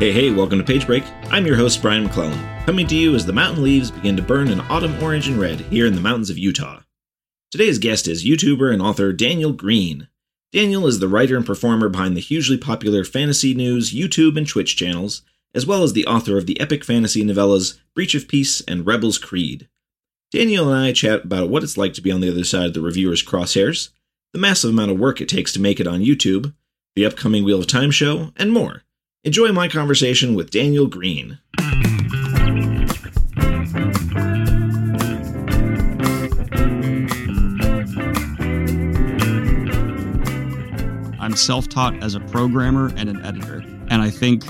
Hey, hey, welcome to Page Break. I'm your host, Brian McClellan, coming to you as the mountain leaves begin to burn in autumn orange and red here in the mountains of Utah. Today's guest is YouTuber and author Daniel Greene. Daniel is the writer and performer behind the hugely popular Fantasy News YouTube and Twitch channels, as well as the author of the epic fantasy novellas Breach of Peace and Rebel's Creed. Daniel and I chat about what it's like to be on the other side of the reviewer's crosshairs, the massive amount of work it takes to make it on YouTube, the upcoming Wheel of Time show, and more. Enjoy my conversation with Daniel Greene. I'm self taught as a programmer and an editor. And I think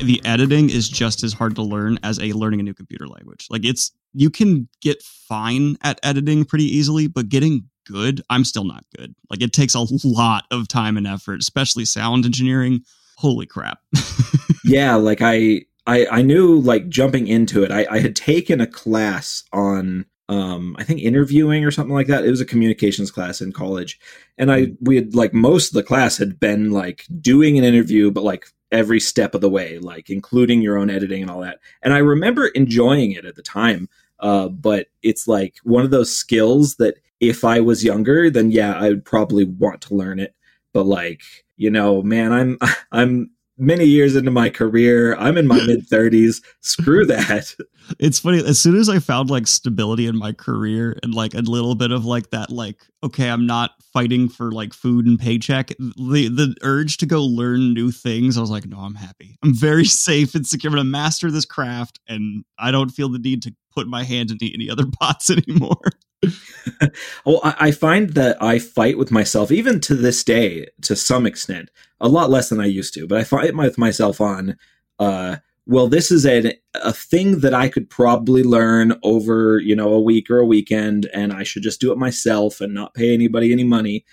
the editing is just as hard to learn as a learning a new computer language. Like it's, you can get fine at editing pretty easily, but getting good, I'm still not good. Like it takes a lot of time and effort, especially sound engineering. Holy crap. yeah, like I, I, I knew like jumping into it, I, I had taken a class on um i think interviewing or something like that. It was a communications class in college. And i we had like most of the class had been like doing an interview but like every step of the way like including your own editing and all that. And i remember enjoying it at the time uh but it's like one of those skills that if i was younger then yeah i would probably want to learn it but like you know man i'm i'm many years into my career. I'm in my mid 30s. Screw that. It's funny. As soon as I found like stability in my career and like a little bit of like that, like, okay, I'm not fighting for like food and paycheck, the, the urge to go learn new things, I was like, no, I'm happy. I'm very safe and secure. I'm to master this craft and I don't feel the need to put my hand into any other pots anymore. well, I, I find that I fight with myself, even to this day, to some extent, a lot less than I used to. But I fight with myself on, uh, well, this is a a thing that I could probably learn over, you know, a week or a weekend, and I should just do it myself and not pay anybody any money.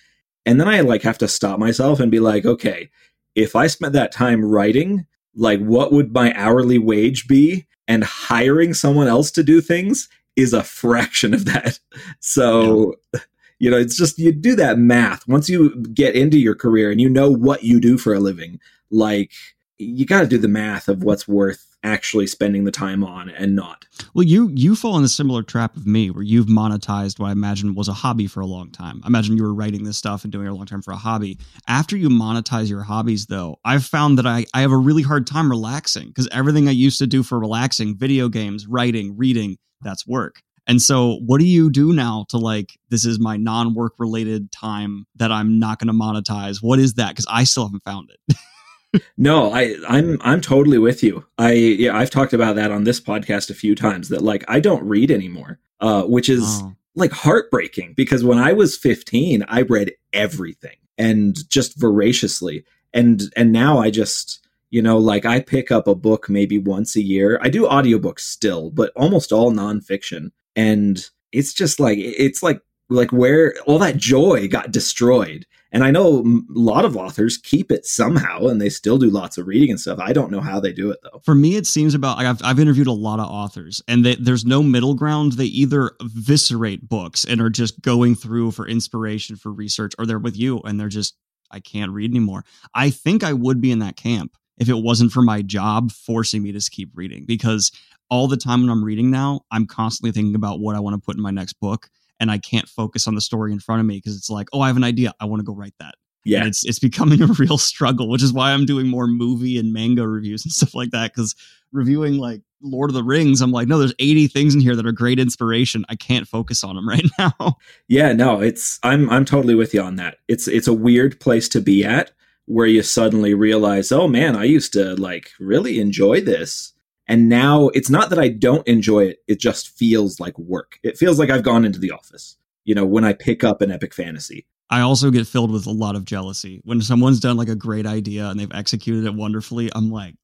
And then I like have to stop myself and be like, okay, if I spent that time writing, like, what would my hourly wage be? And hiring someone else to do things is a fraction of that. So, yeah. you know, it's just you do that math. Once you get into your career and you know what you do for a living, like you got to do the math of what's worth actually spending the time on and not. Well, you you fall in a similar trap of me where you've monetized what I imagine was a hobby for a long time. I imagine you were writing this stuff and doing it a long time for a hobby. After you monetize your hobbies though, I've found that I, I have a really hard time relaxing because everything I used to do for relaxing, video games, writing, reading, that's work. And so, what do you do now to like, this is my non work related time that I'm not going to monetize? What is that? Because I still haven't found it. no, I, I'm I'm totally with you. I yeah, I've talked about that on this podcast a few times. That like I don't read anymore, uh, which is oh. like heartbreaking because when I was 15, I read everything and just voraciously, and and now I just you know, like I pick up a book maybe once a year. I do audiobooks still, but almost all nonfiction. And it's just like, it's like, like where all that joy got destroyed. And I know a lot of authors keep it somehow and they still do lots of reading and stuff. I don't know how they do it though. For me, it seems about I've, I've interviewed a lot of authors and they, there's no middle ground. They either eviscerate books and are just going through for inspiration for research or they're with you and they're just, I can't read anymore. I think I would be in that camp if it wasn't for my job forcing me to keep reading because all the time when I'm reading now, I'm constantly thinking about what I want to put in my next book and I can't focus on the story in front of me because it's like, oh, I have an idea. I want to go write that. Yeah. And it's it's becoming a real struggle, which is why I'm doing more movie and manga reviews and stuff like that cuz reviewing like Lord of the Rings, I'm like, no, there's 80 things in here that are great inspiration. I can't focus on them right now. Yeah, no, it's I'm I'm totally with you on that. It's it's a weird place to be at where you suddenly realize, oh man, I used to like really enjoy this. And now it's not that I don't enjoy it, it just feels like work. It feels like I've gone into the office, you know, when I pick up an epic fantasy. I also get filled with a lot of jealousy. When someone's done like a great idea and they've executed it wonderfully, I'm like,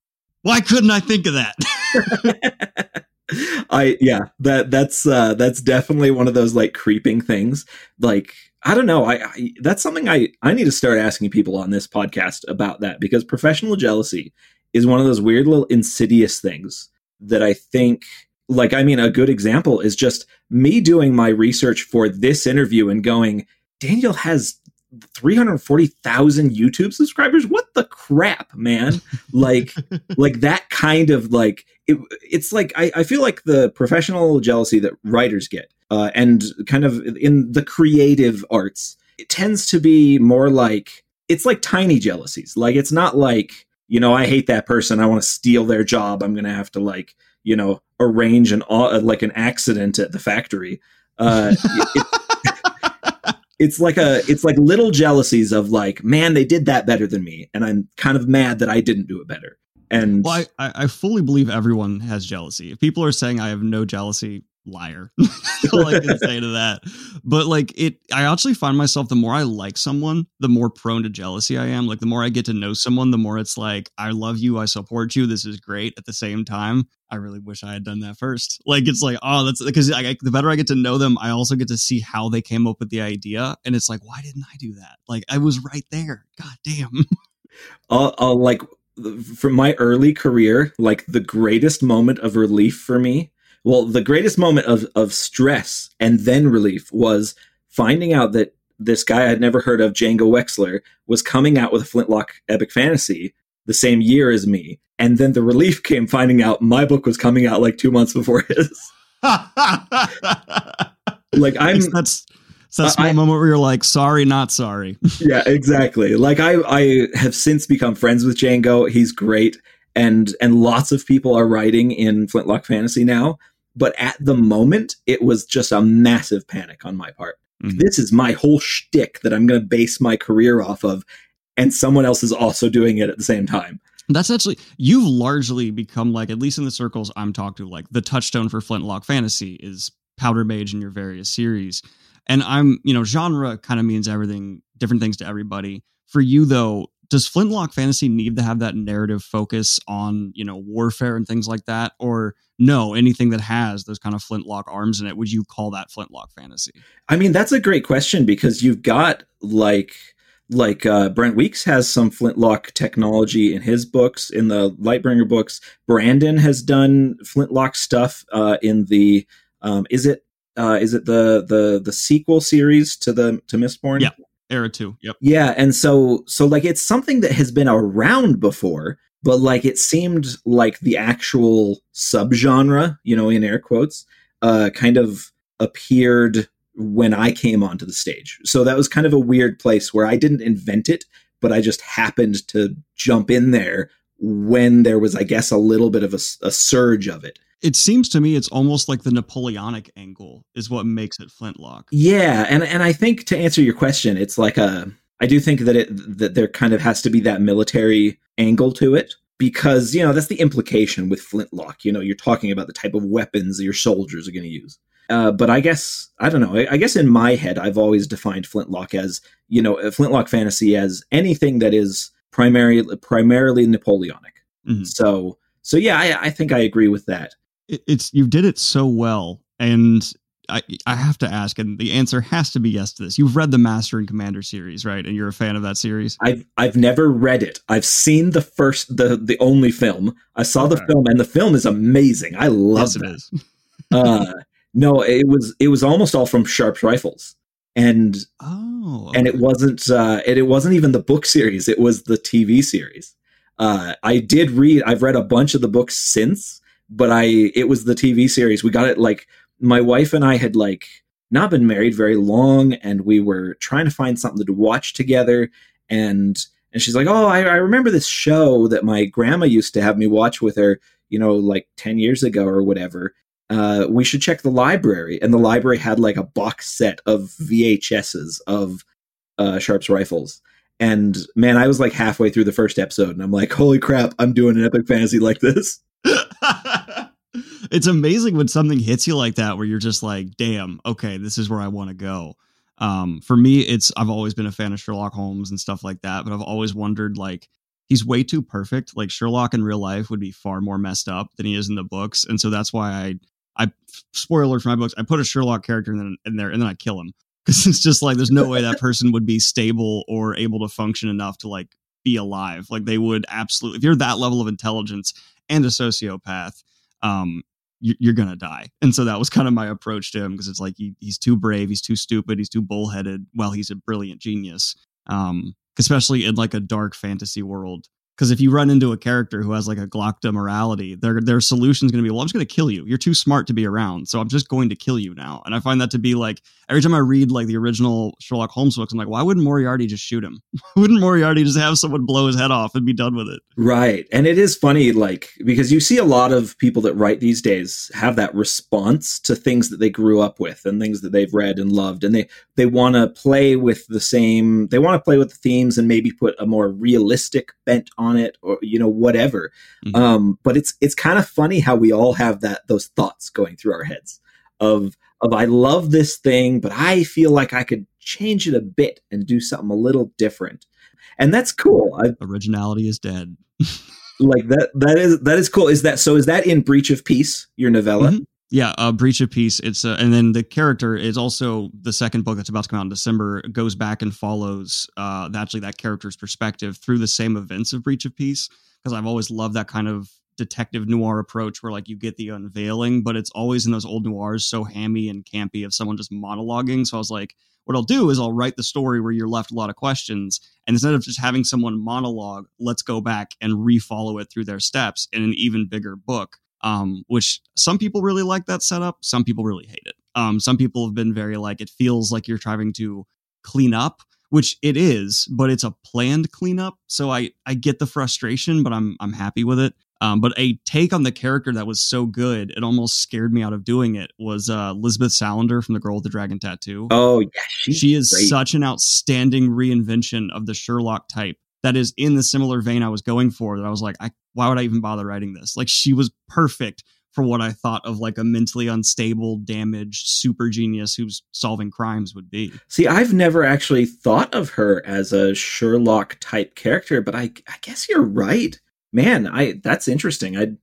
why couldn't I think of that? I yeah, that that's uh that's definitely one of those like creeping things. Like I don't know, I, I that's something I I need to start asking people on this podcast about that because professional jealousy is one of those weird little insidious things that I think like I mean a good example is just me doing my research for this interview and going Daniel has 340,000 YouTube subscribers? What the crap man? Like like that kind of like it, it's like I, I feel like the professional jealousy that writers get uh, and kind of in the creative arts it tends to be more like it's like tiny jealousies like it's not like you know, I hate that person. I want to steal their job. I'm going to have to like, you know, arrange an uh, like an accident at the factory. Uh, it, it's like a it's like little jealousies of like, man, they did that better than me, and I'm kind of mad that I didn't do it better. And well, I, I fully believe everyone has jealousy. If people are saying I have no jealousy, liar. all I can say to that. But like it, I actually find myself the more I like someone, the more prone to jealousy I am. Like the more I get to know someone, the more it's like, I love you, I support you, this is great. At the same time, I really wish I had done that first. Like it's like, oh, that's because the better I get to know them, I also get to see how they came up with the idea, and it's like, why didn't I do that? Like I was right there. God damn. I'll, I'll like from my early career, like the greatest moment of relief for me well, the greatest moment of, of stress and then relief was finding out that this guy I'd never heard of, Django Wexler, was coming out with a Flintlock epic fantasy the same year as me. And then the relief came finding out my book was coming out like two months before his. like I'm that's it's that small I, moment where you're like, sorry, not sorry. yeah, exactly. Like I I have since become friends with Django. He's great. And and lots of people are writing in Flintlock Fantasy now. But at the moment, it was just a massive panic on my part. Mm-hmm. This is my whole shtick that I'm going to base my career off of, and someone else is also doing it at the same time. That's actually you've largely become like, at least in the circles I'm talking to, like the touchstone for Flintlock Fantasy is Powder Mage in your various series. And I'm, you know, genre kind of means everything, different things to everybody. For you though, does Flintlock Fantasy need to have that narrative focus on, you know, warfare and things like that? Or no, anything that has those kind of Flintlock arms in it, would you call that Flintlock Fantasy? I mean, that's a great question because you've got like like uh, Brent Weeks has some Flintlock technology in his books, in the Lightbringer books. Brandon has done Flintlock stuff uh, in the um, is it uh, is it the the the sequel series to the to Mistborn? Yeah, era two. Yep. Yeah, and so so like it's something that has been around before, but like it seemed like the actual subgenre, you know, in air quotes, uh, kind of appeared when I came onto the stage. So that was kind of a weird place where I didn't invent it, but I just happened to jump in there when there was, I guess, a little bit of a, a surge of it it seems to me it's almost like the Napoleonic angle is what makes it Flintlock. Yeah, and and I think to answer your question, it's like a I do think that it that there kind of has to be that military angle to it because you know that's the implication with Flintlock. You know, you're talking about the type of weapons your soldiers are going to use. Uh, but I guess I don't know. I, I, guess in my head, I've always defined Flintlock as you know Flintlock fantasy as anything that is primarily primarily Napoleonic. Mm-hmm. So so yeah, I, I think I agree with that it, it's you did it so well, and I I have to ask, and the answer has to be yes to this. You've read the Master and Commander series, right? And you're a fan of that series. I've I've never read it. I've seen the first the the only film. I saw okay. the film, and the film is amazing. I love yes, it. Is. uh, no, it was it was almost all from Sharpe's Rifles, and oh, okay. and it wasn't uh, it, it wasn't even the book series. It was the TV series. Uh, I did read. I've read a bunch of the books since, but I it was the TV series. We got it like my wife and I had like not been married very long, and we were trying to find something to watch together. And and she's like, "Oh, I, I remember this show that my grandma used to have me watch with her, you know, like ten years ago or whatever." Uh, we should check the library, and the library had like a box set of VHSs of uh, Sharpe's rifles, And man, I was like halfway through the first episode, and I'm like, holy crap, I'm doing an epic fantasy like this. it's amazing when something hits you like that, where you're just like, damn, okay, this is where I want to go. Um, for me, it's I've always been a fan of Sherlock Holmes and stuff like that, but I've always wondered like he's way too perfect. Like Sherlock in real life would be far more messed up than he is in the books, and so that's why I I spoiler for my books. I put a Sherlock character in, in there and then I kill him because it's just like there's no way that person would be stable or able to function enough to like be alive. Like they would absolutely if you're that level of intelligence and a sociopath, um, you're gonna die. And so that was kind of my approach to him because it's like he, he's too brave, he's too stupid, he's too bullheaded. Well, he's a brilliant genius. Um, especially in like a dark fantasy world because if you run into a character who has like a Glokta morality, their their solution is going to be, well, I'm just going to kill you. You're too smart to be around, so I'm just going to kill you now. And I find that to be like every time I read like the original Sherlock Holmes books, I'm like, why wouldn't Moriarty just shoot him? wouldn't Moriarty just have someone blow his head off and be done with it? Right. And it is funny, like because you see a lot of people that write these days have that response to things that they grew up with and things that they've read and loved, and they they want to play with the same. They want to play with the themes and maybe put a more realistic bent on on it or you know whatever. Mm-hmm. um but it's it's kind of funny how we all have that those thoughts going through our heads of of I love this thing but I feel like I could change it a bit and do something a little different. And that's cool. I, originality is dead. Like that that is that is cool. Is that so is that in breach of peace your novella? Mm-hmm. Yeah, uh, Breach of Peace. It's uh, and then the character is also the second book that's about to come out in December. Goes back and follows uh, actually that character's perspective through the same events of Breach of Peace because I've always loved that kind of detective noir approach where like you get the unveiling, but it's always in those old noirs so hammy and campy of someone just monologuing. So I was like, what I'll do is I'll write the story where you're left a lot of questions, and instead of just having someone monologue, let's go back and refollow it through their steps in an even bigger book um, which some people really like that setup. Some people really hate it. Um, some people have been very like, it feels like you're trying to clean up, which it is, but it's a planned cleanup. So I, I get the frustration, but I'm, I'm happy with it. Um, but a take on the character that was so good, it almost scared me out of doing it. Was uh, Lisbeth Salander from The Girl with the Dragon Tattoo? Oh yeah, she is great. such an outstanding reinvention of the Sherlock type that is in the similar vein I was going for. That I was like, I, why would I even bother writing this? Like she was perfect for what I thought of like a mentally unstable, damaged super genius who's solving crimes would be. See, I've never actually thought of her as a Sherlock type character, but I, I guess you're right, man. I that's interesting. I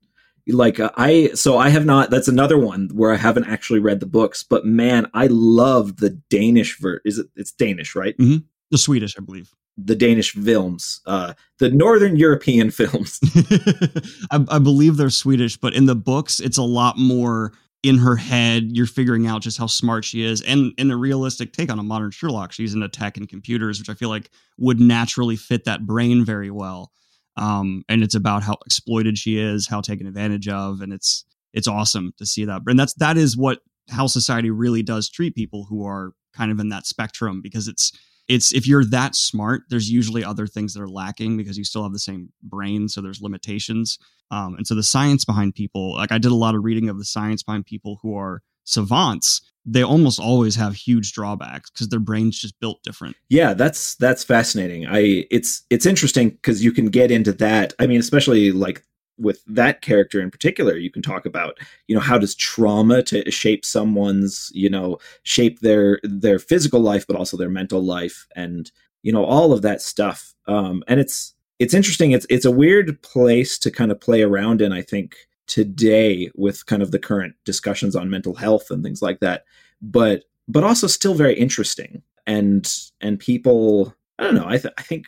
like uh, I so I have not. That's another one where I haven't actually read the books, but man, I love the Danish ver. Is it? It's Danish, right? Mm-hmm. The Swedish, I believe the Danish films, uh, the Northern European films. I, I, believe they're Swedish, but in the books, it's a lot more in her head. You're figuring out just how smart she is, and in a realistic take on a modern Sherlock, she's into tech and computers, which I feel like would naturally fit that brain very well. Um, and it's about how exploited she is, how taken advantage of, and it's it's awesome to see that. And that's that is what how society really does treat people who are kind of in that spectrum because it's it's if you're that smart, there's usually other things that are lacking because you still have the same brain, so there's limitations. Um, and so the science behind people, like I did a lot of reading of the science behind people who are savants. They almost always have huge drawbacks because their brains just built different. Yeah, that's that's fascinating. I it's it's interesting because you can get into that. I mean, especially like with that character in particular you can talk about you know how does trauma to shape someone's you know shape their their physical life but also their mental life and you know all of that stuff. Um and it's it's interesting. It's it's a weird place to kind of play around in i think today with kind of the current discussions on mental health and things like that but but also still very interesting. And and people i don't know i, th- I think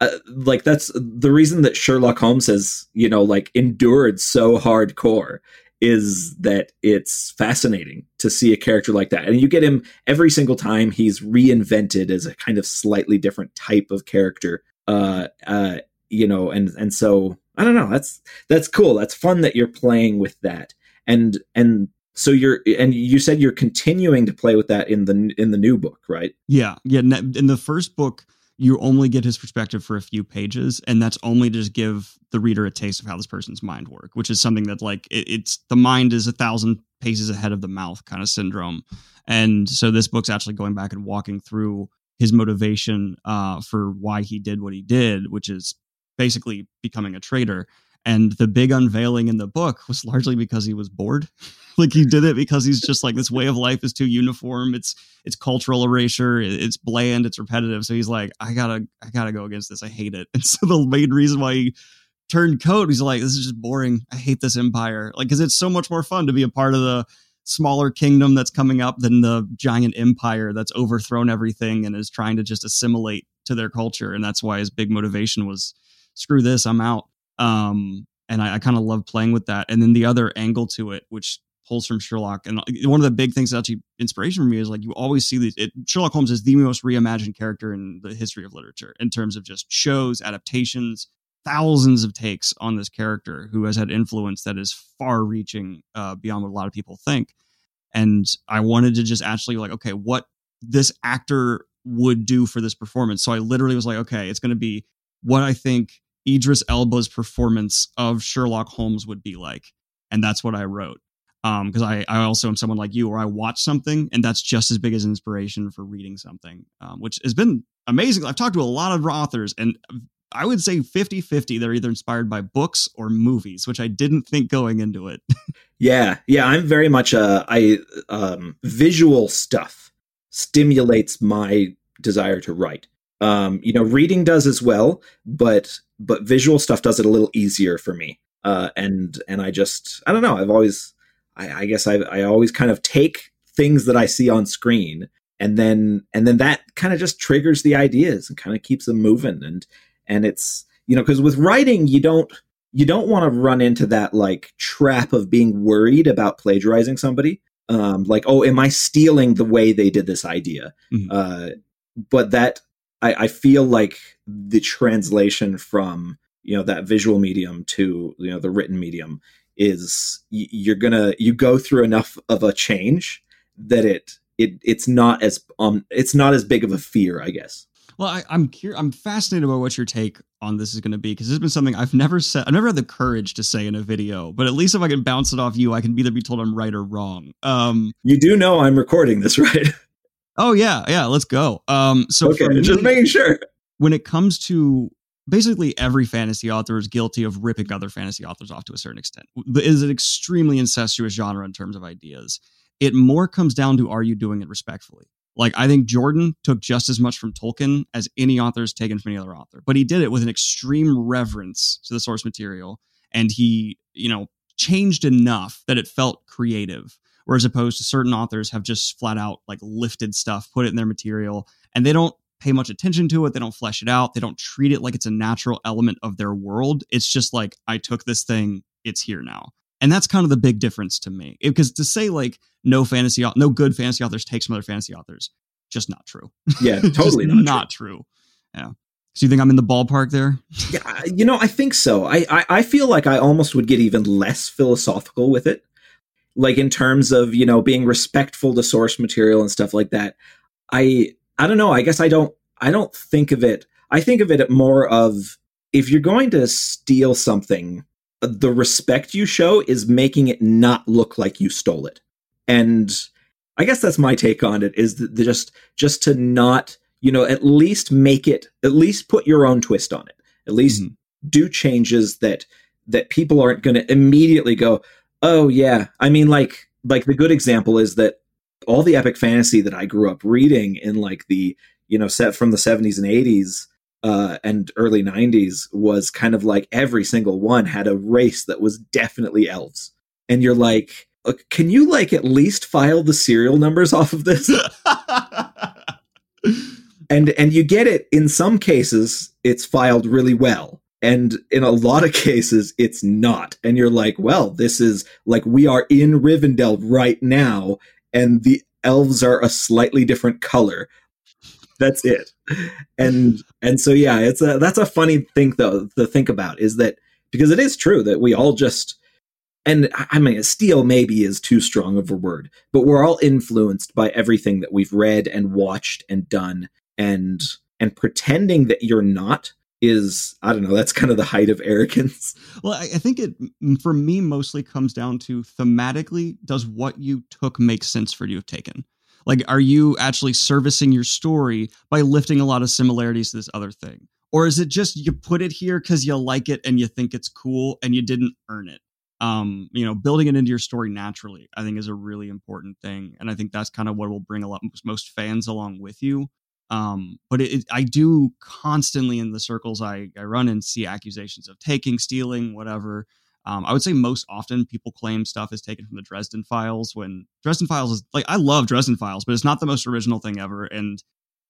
uh, like that's the reason that Sherlock Holmes has you know like endured so hardcore is that it's fascinating to see a character like that. And you get him every single time he's reinvented as a kind of slightly different type of character. Uh uh you know and and so i don't know that's that's cool. That's fun that you're playing with that. And and so you're and you said you're continuing to play with that in the in the new book right? Yeah. Yeah. In the first book you only get his perspective for a few pages and that's only to just give the reader a taste of how this person's mind work which is something that like it, it's the mind is a thousand paces ahead of the mouth kind of syndrome and so this book's actually going back and walking through his motivation uh, for why he did what he did, which is basically becoming a traitor. And the big unveiling in the book was largely because he was bored. like he did it because he's just like this way of life is too uniform. It's it's cultural erasure. It's bland. It's repetitive. So he's like, I gotta I gotta go against this. I hate it. And so the main reason why he turned coat, he's like, this is just boring. I hate this empire. Like because it's so much more fun to be a part of the smaller kingdom that's coming up than the giant empire that's overthrown everything and is trying to just assimilate to their culture. And that's why his big motivation was screw this, I'm out. Um, and I, I kind of love playing with that. And then the other angle to it, which pulls from Sherlock, and one of the big things that's actually inspiration for me is like you always see these. It, Sherlock Holmes is the most reimagined character in the history of literature in terms of just shows, adaptations, thousands of takes on this character who has had influence that is far reaching uh, beyond what a lot of people think. And I wanted to just actually like, okay, what this actor would do for this performance. So I literally was like, okay, it's going to be what I think Idris Elba's performance of Sherlock Holmes would be like. And that's what I wrote. Because um, I, I also am someone like you, where I watch something and that's just as big as inspiration for reading something, um, which has been amazing. I've talked to a lot of authors and I would say 50 50. They're either inspired by books or movies, which I didn't think going into it. yeah. Yeah. I'm very much a, I, um, visual stuff stimulates my desire to write. Um, you know, reading does as well, but, but visual stuff does it a little easier for me. Uh, and, and I just, I don't know. I've always, I, I guess I, I always kind of take things that I see on screen and then and then that kind of just triggers the ideas and kind of keeps them moving and and it's you know because with writing you don't you don't want to run into that like trap of being worried about plagiarizing somebody um like oh am i stealing the way they did this idea mm-hmm. uh but that I, I feel like the translation from you know that visual medium to you know the written medium is you're gonna you go through enough of a change that it it it's not as um it's not as big of a fear i guess well, I, am curious. I'm fascinated by what your take on this is going to be because this has been something I've never said. I've never had the courage to say in a video, but at least if I can bounce it off you, I can either be told I'm right or wrong. Um, you do know I'm recording this, right? Oh yeah, yeah. Let's go. Um, so okay, me, just making sure. When it comes to basically every fantasy author is guilty of ripping other fantasy authors off to a certain extent. It is an extremely incestuous genre in terms of ideas. It more comes down to are you doing it respectfully? Like I think Jordan took just as much from Tolkien as any author has taken from any other author, but he did it with an extreme reverence to the source material, and he, you know, changed enough that it felt creative. Whereas opposed to certain authors have just flat out like lifted stuff, put it in their material, and they don't pay much attention to it. They don't flesh it out. They don't treat it like it's a natural element of their world. It's just like I took this thing, it's here now. And that's kind of the big difference to me. Eh, because to say like no fantasy, no good fantasy authors take some other fantasy authors, just not true. Yeah, totally not, not true. true. Yeah. So you think I'm in the ballpark there? Yeah, you know, I think so. I, I, I feel like I almost would get even less philosophical with it, like in terms of you know being respectful to source material and stuff like that. I I don't know. I guess I don't I don't think of it. I think of it more of if you're going to steal something the respect you show is making it not look like you stole it. And I guess that's my take on it is that just just to not, you know, at least make it at least put your own twist on it. At least mm-hmm. do changes that that people aren't going to immediately go, "Oh yeah." I mean like like the good example is that all the epic fantasy that I grew up reading in like the, you know, set from the 70s and 80s uh, and early 90s was kind of like every single one had a race that was definitely elves. And you're like, can you like at least file the serial numbers off of this? and and you get it in some cases it's filed really well and in a lot of cases it's not. And you're like well this is like we are in rivendell right now and the elves are a slightly different color. That's it. And and so yeah it's a that's a funny thing though to think about is that because it is true that we all just and I mean, steal maybe is too strong of a word, but we're all influenced by everything that we've read and watched and done, and and pretending that you're not is I don't know. That's kind of the height of arrogance. Well, I, I think it for me mostly comes down to thematically, does what you took make sense for you have taken? Like, are you actually servicing your story by lifting a lot of similarities to this other thing? Or is it just you put it here because you like it and you think it's cool and you didn't earn it? Um, you know, building it into your story naturally, I think is a really important thing. And I think that's kind of what will bring a lot most fans along with you. Um, but it, it, I do constantly in the circles I, I run and see accusations of taking, stealing, whatever. Um, I would say most often people claim stuff is taken from the Dresden Files when Dresden Files is like I love Dresden Files, but it's not the most original thing ever, and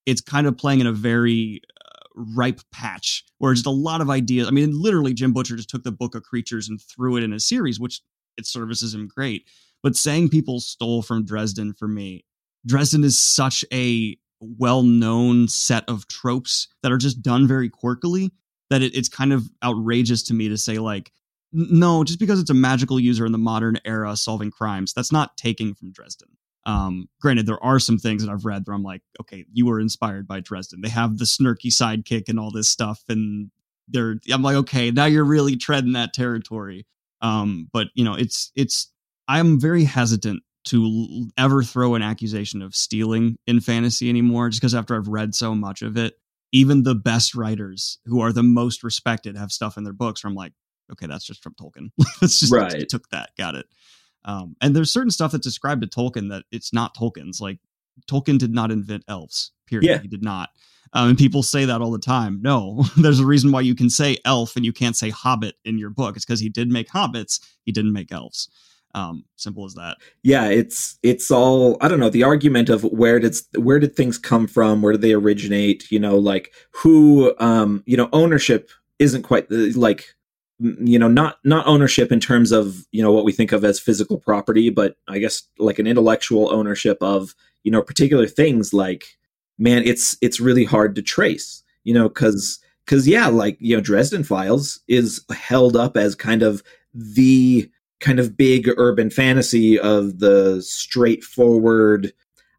it's kind of playing in a very uh, ripe patch where just a lot of ideas. I mean, literally, Jim Butcher just took the Book of Creatures and threw it in a series, which it services him great. But saying people stole from Dresden for me, Dresden is such a well-known set of tropes that are just done very quirkily that it, it's kind of outrageous to me to say like no, just because it's a magical user in the modern era solving crimes, that's not taking from Dresden. Um, granted, there are some things that I've read where I'm like, okay, you were inspired by Dresden. They have the snarky sidekick and all this stuff, and they're I'm like, okay, now you're really treading that territory. Um, but you know, it's it's I'm very hesitant to ever throw an accusation of stealing in fantasy anymore, just because after I've read so much of it, even the best writers who are the most respected have stuff in their books where I'm like, okay, that's just from Tolkien. that's just right. took that, got it. Um, and there's certain stuff that's described to Tolkien that it's not Tolkien's. Like Tolkien did not invent elves. Period. Yeah. He did not. Um, and people say that all the time. No, there's a reason why you can say elf and you can't say hobbit in your book. It's because he did make hobbits. He didn't make elves. Um, simple as that. Yeah, it's it's all I don't know. The argument of where did where did things come from? Where did they originate? You know, like who? Um, you know, ownership isn't quite the, like you know not not ownership in terms of you know what we think of as physical property but i guess like an intellectual ownership of you know particular things like man it's it's really hard to trace you know cuz cuz yeah like you know Dresden Files is held up as kind of the kind of big urban fantasy of the straightforward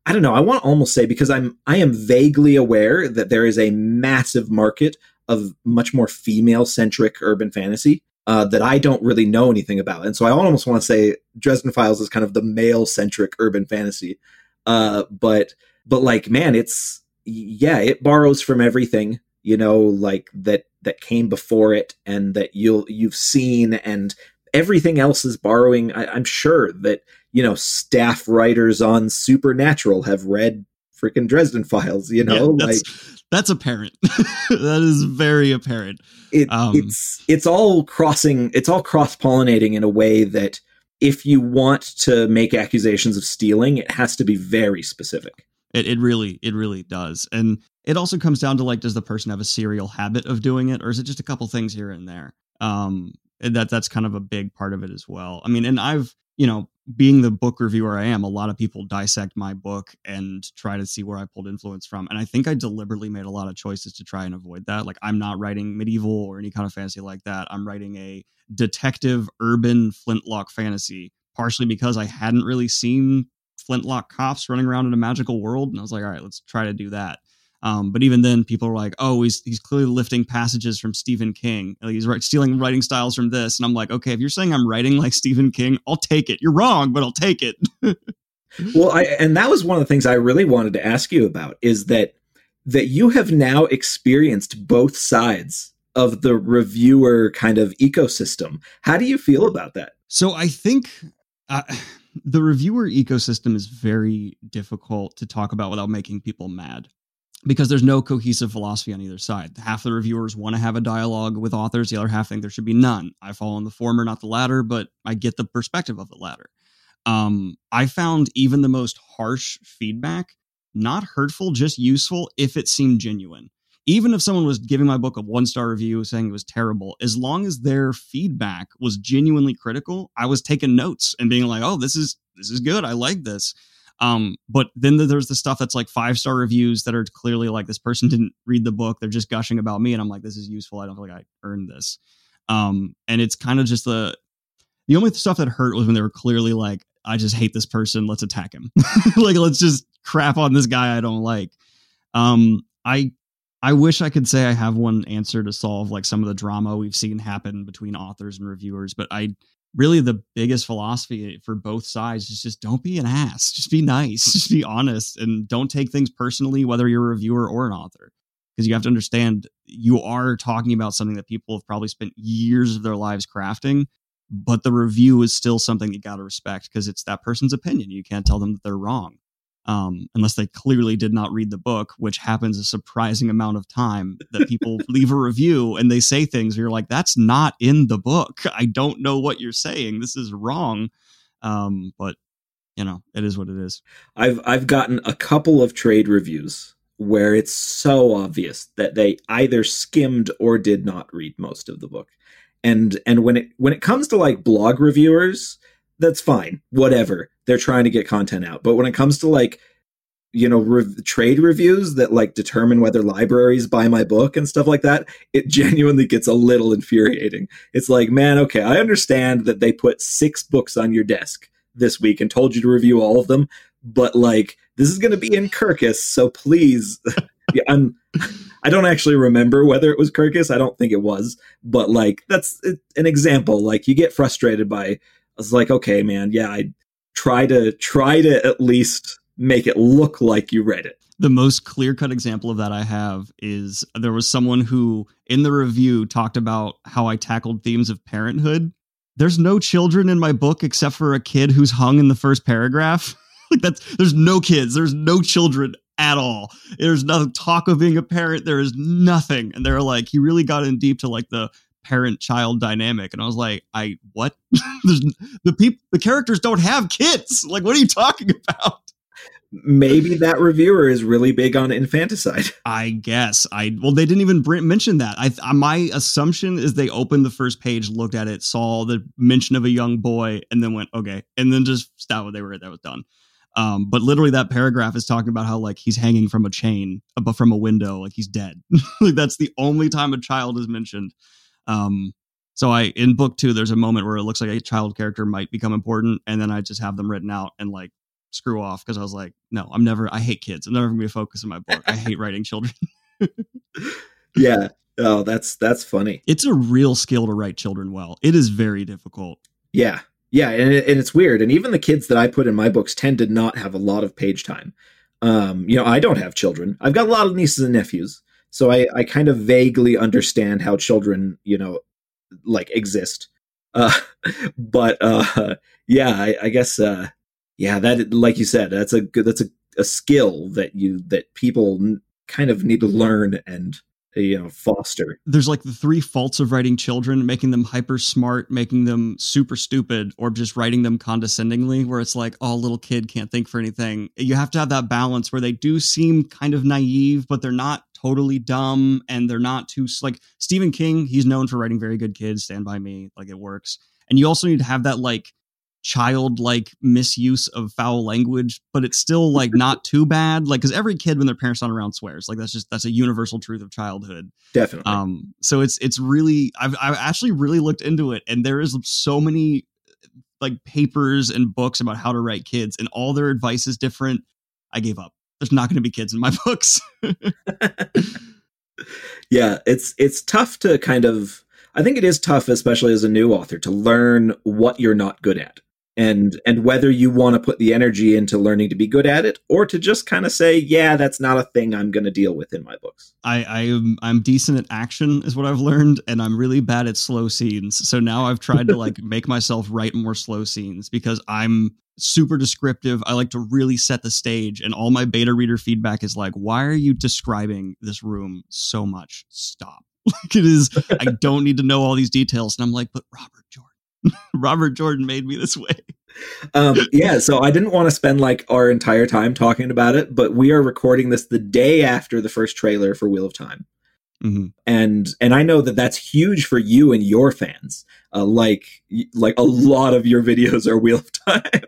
I don't know. I want to almost say because I'm I am vaguely aware that there is a massive market of much more female centric urban fantasy uh, that I don't really know anything about. And so I almost want to say Dresden Files is kind of the male centric urban fantasy. Uh, but but like man, it's yeah, it borrows from everything you know like that that came before it and that you'll you've seen and everything else is borrowing I, i'm sure that you know staff writers on supernatural have read freaking dresden files you know yeah, like that's apparent. that is very apparent. It, um, it's it's all crossing. It's all cross pollinating in a way that if you want to make accusations of stealing, it has to be very specific. It it really it really does, and it also comes down to like, does the person have a serial habit of doing it, or is it just a couple things here and there? Um, that that's kind of a big part of it as well. I mean, and I've you know being the book reviewer I am, a lot of people dissect my book and try to see where I pulled influence from. And I think I deliberately made a lot of choices to try and avoid that. Like, I'm not writing medieval or any kind of fantasy like that. I'm writing a detective urban flintlock fantasy, partially because I hadn't really seen flintlock cops running around in a magical world. And I was like, all right, let's try to do that. Um, but even then, people are like, "Oh, he's he's clearly lifting passages from Stephen King. He's right, stealing writing styles from this." And I'm like, "Okay, if you're saying I'm writing like Stephen King, I'll take it. You're wrong, but I'll take it." well, I and that was one of the things I really wanted to ask you about is that that you have now experienced both sides of the reviewer kind of ecosystem. How do you feel about that? So I think. Uh, the reviewer ecosystem is very difficult to talk about without making people mad because there's no cohesive philosophy on either side. Half the reviewers want to have a dialogue with authors, the other half think there should be none. I fall in the former, not the latter, but I get the perspective of the latter. Um, I found even the most harsh feedback not hurtful, just useful if it seemed genuine. Even if someone was giving my book a one star review saying it was terrible, as long as their feedback was genuinely critical, I was taking notes and being like, "Oh, this is this is good. I like this." Um, but then there's the stuff that's like five star reviews that are clearly like this person didn't read the book, they're just gushing about me, and I'm like, this is useful. I don't feel like I earned this. Um, and it's kind of just the the only stuff that hurt was when they were clearly like, I just hate this person. Let's attack him. like, let's just crap on this guy I don't like. Um, I I wish I could say I have one answer to solve like some of the drama we've seen happen between authors and reviewers, but I really the biggest philosophy for both sides is just don't be an ass. Just be nice. Hmm. Just be honest and don't take things personally, whether you're a reviewer or an author. Because you have to understand you are talking about something that people have probably spent years of their lives crafting, but the review is still something you got to respect because it's that person's opinion. You can't tell them that they're wrong um, unless they clearly did not read the book, which happens a surprising amount of time that people leave a review and they say things where you're like, that's not in the book. I don't know what you're saying. This is wrong. Um, but you know, it is what it is. I've I've gotten a couple of trade reviews where it's so obvious that they either skimmed or did not read most of the book. And and when it when it comes to like blog reviewers, that's fine. Whatever. They're trying to get content out. But when it comes to like, you know, trade reviews that like determine whether libraries buy my book and stuff like that, it genuinely gets a little infuriating. It's like, man, okay, I understand that they put six books on your desk this week and told you to review all of them, but like, this is going to be in Kirkus, so please, yeah, I'm. I don't actually remember whether it was Kirkus. I don't think it was, but like that's an example. Like you get frustrated by was like, okay, man, yeah, I try to try to at least make it look like you read it. The most clear cut example of that I have is there was someone who in the review talked about how I tackled themes of parenthood. There's no children in my book except for a kid who's hung in the first paragraph. like that's there's no kids, there's no children at all. There's no talk of being a parent. There is nothing. And they're like, he really got in deep to like the parent child dynamic and i was like i what? The people the characters don't have kids. Like what are you talking about? Maybe that reviewer is really big on infanticide. I guess. I well they didn't even mention that. I uh, my assumption is they opened the first page looked at it saw the mention of a young boy and then went okay and then just that what they were that was done. Um, but literally that paragraph is talking about how like he's hanging from a chain but from a window like he's dead. Like that's the only time a child is mentioned um, so I in book two, there's a moment where it looks like a child character might become important, and then I just have them written out and like screw off because I was like, no, I'm never. I hate kids. I'm never gonna be a focus in my book. I hate writing children. yeah. Oh, that's that's funny. It's a real skill to write children well. It is very difficult. Yeah. Yeah, and, it, and it's weird. And even the kids that I put in my books tend to not have a lot of page time. Um, you know, I don't have children. I've got a lot of nieces and nephews, so I, I kind of vaguely understand how children, you know, like exist. Uh, but uh, yeah, I, I guess uh, yeah, that like you said, that's a good that's a, a skill that you that people kind of need to learn and you uh, know foster. There's like the three faults of writing children making them hyper smart making them super stupid or just writing them condescendingly where it's like oh little kid can't think for anything. You have to have that balance where they do seem kind of naive but they're not totally dumb and they're not too like stephen king he's known for writing very good kids stand by me like it works. And you also need to have that like childlike misuse of foul language, but it's still like not too bad. Like, because every kid when their parents aren't around swears. Like that's just that's a universal truth of childhood. Definitely. Um. So it's it's really I've I've actually really looked into it, and there is so many like papers and books about how to write kids, and all their advice is different. I gave up. There's not going to be kids in my books. yeah, it's it's tough to kind of I think it is tough, especially as a new author, to learn what you're not good at and and whether you want to put the energy into learning to be good at it or to just kind of say yeah that's not a thing i'm going to deal with in my books. I i am i'm decent at action is what i've learned and i'm really bad at slow scenes. So now i've tried to like make myself write more slow scenes because i'm super descriptive. I like to really set the stage and all my beta reader feedback is like why are you describing this room so much? Stop. Like it is i don't need to know all these details and i'm like but robert jordan Robert Jordan made me this way. um, yeah, so I didn't want to spend like our entire time talking about it, but we are recording this the day after the first trailer for Wheel of Time. Mm-hmm. And and I know that that's huge for you and your fans. Uh, like like a lot of your videos are Wheel of Time.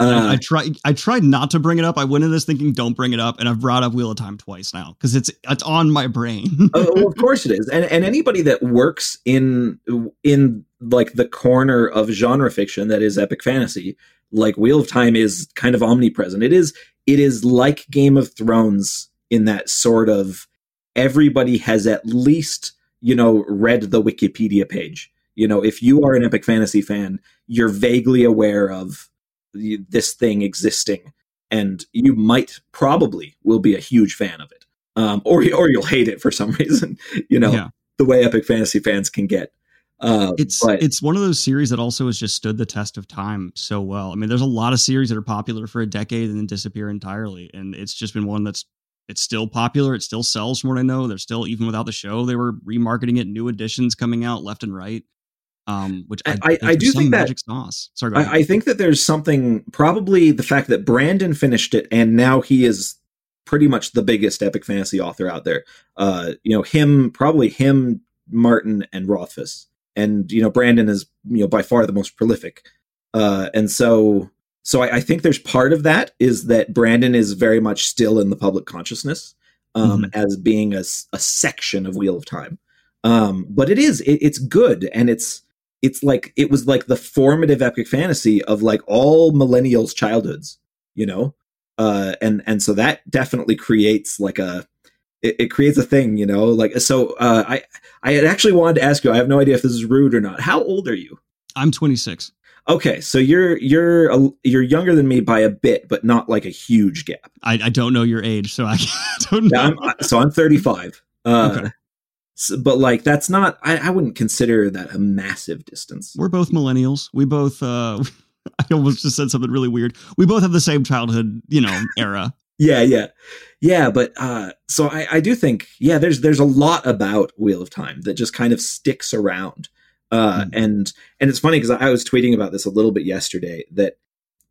Uh, I tried. I tried not to bring it up. I went into this thinking, "Don't bring it up," and I've brought up Wheel of Time twice now because it's it's on my brain. oh, well, of course it is, and and anybody that works in in like the corner of genre fiction that is epic fantasy, like Wheel of Time, is kind of omnipresent. It is it is like Game of Thrones in that sort of everybody has at least you know read the Wikipedia page You know, if you are an epic fantasy fan, you're vaguely aware of this thing existing, and you might probably will be a huge fan of it, um, or or you'll hate it for some reason. You know, yeah. the way epic fantasy fans can get. Uh, it's but, it's one of those series that also has just stood the test of time so well. I mean, there's a lot of series that are popular for a decade and then disappear entirely, and it's just been one that's it's still popular. It still sells, from what I know. They're still even without the show, they were remarketing it, new editions coming out left and right. Um, which I, I, I do think that sauce. Sorry, I, I think that there's something probably the fact that Brandon finished it and now he is pretty much the biggest epic fantasy author out there. Uh, you know, him probably him, Martin, and Rothfuss and you know Brandon is you know by far the most prolific, uh, and so so I, I, think there's part of that is that Brandon is very much still in the public consciousness um, mm-hmm. as being a, a section of Wheel of Time, um, but it is it, it's good and it's it's like it was like the formative epic fantasy of like all millennials' childhoods, you know, uh, and and so that definitely creates like a it, it creates a thing, you know. Like so, uh, I I had actually wanted to ask you. I have no idea if this is rude or not. How old are you? I'm 26. Okay, so you're you're a, you're younger than me by a bit, but not like a huge gap. I, I don't know your age, so I don't know. Yeah, I'm, so I'm 35. Uh, okay. So, but like that's not. I, I wouldn't consider that a massive distance. We're both millennials. We both. uh I almost just said something really weird. We both have the same childhood, you know, era yeah, yeah, yeah. But uh, so I, I do think, yeah, there's there's a lot about Wheel of Time that just kind of sticks around. Uh, mm-hmm. and and it's funny because I was tweeting about this a little bit yesterday that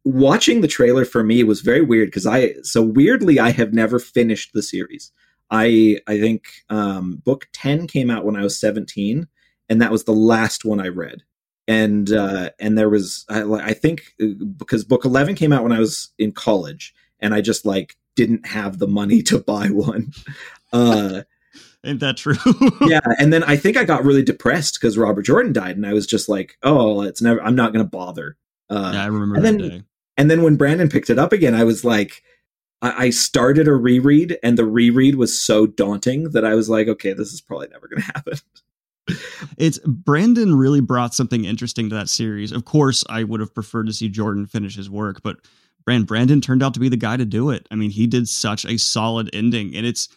watching the trailer for me was very weird because I so weirdly I have never finished the series. I I think um, book ten came out when I was seventeen, and that was the last one I read. And uh, and there was I, I think uh, because book eleven came out when I was in college, and I just like didn't have the money to buy one. Uh, Ain't that true? yeah, and then I think I got really depressed because Robert Jordan died, and I was just like, "Oh, it's never. I'm not going to bother." Uh, yeah, I remember and that then, day. And then when Brandon picked it up again, I was like, I, I started a reread, and the reread was so daunting that I was like, "Okay, this is probably never going to happen." it's Brandon really brought something interesting to that series. Of course, I would have preferred to see Jordan finish his work, but Brand Brandon turned out to be the guy to do it. I mean, he did such a solid ending, and it's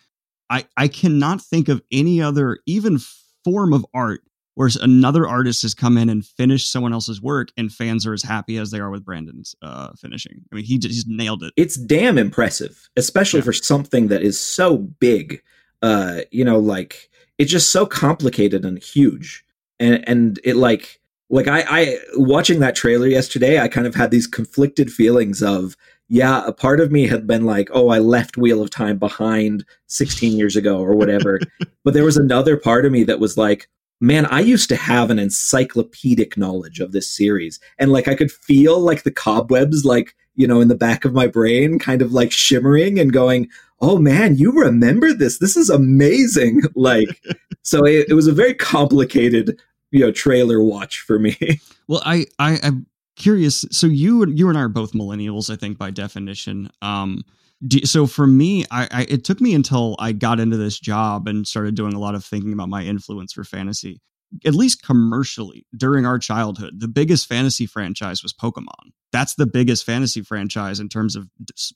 I I cannot think of any other even form of art where another artist has come in and finished someone else's work, and fans are as happy as they are with Brandon's uh, finishing. I mean, he just nailed it. It's damn impressive, especially yeah. for something that is so big. Uh, you know, like it's just so complicated and huge, and and it like like I, I watching that trailer yesterday, I kind of had these conflicted feelings of, yeah, a part of me had been like, oh, I left Wheel of Time behind 16 years ago or whatever. but there was another part of me that was like, man, I used to have an encyclopedic knowledge of this series. And like I could feel like the cobwebs, like, you know, in the back of my brain, kind of like shimmering and going, oh man, you remember this? This is amazing. Like, so it, it was a very complicated you know trailer watch for me. Well, I, I I'm curious. So you you and I are both millennials, I think by definition. Um, do, so for me, I, I it took me until I got into this job and started doing a lot of thinking about my influence for fantasy. At least commercially, during our childhood, the biggest fantasy franchise was Pokemon. That's the biggest fantasy franchise in terms of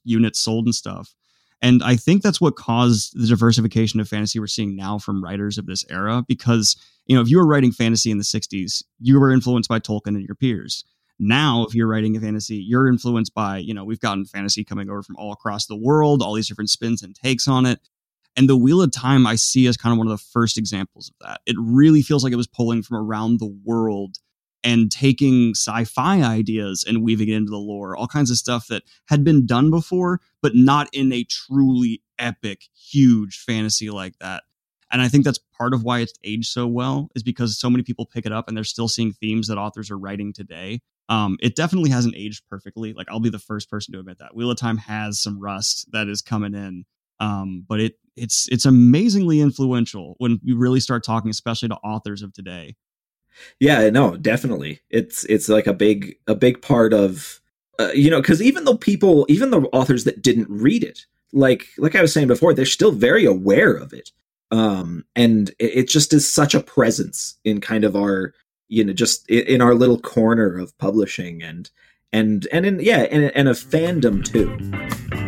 units sold and stuff. And I think that's what caused the diversification of fantasy we're seeing now from writers of this era. Because, you know, if you were writing fantasy in the 60s, you were influenced by Tolkien and your peers. Now, if you're writing a fantasy, you're influenced by, you know, we've gotten fantasy coming over from all across the world, all these different spins and takes on it. And the Wheel of Time I see as kind of one of the first examples of that. It really feels like it was pulling from around the world and taking sci-fi ideas and weaving it into the lore, all kinds of stuff that had been done before, but not in a truly epic, huge fantasy like that. And I think that's part of why it's aged so well, is because so many people pick it up and they're still seeing themes that authors are writing today. Um, it definitely hasn't aged perfectly. Like I'll be the first person to admit that. Wheel of Time has some rust that is coming in. Um, but it it's it's amazingly influential when you really start talking, especially to authors of today. Yeah, no, definitely. It's it's like a big a big part of uh, you know because even though people even the authors that didn't read it like like I was saying before they're still very aware of it um and it, it just is such a presence in kind of our you know just in our little corner of publishing and and and in yeah and, and a fandom too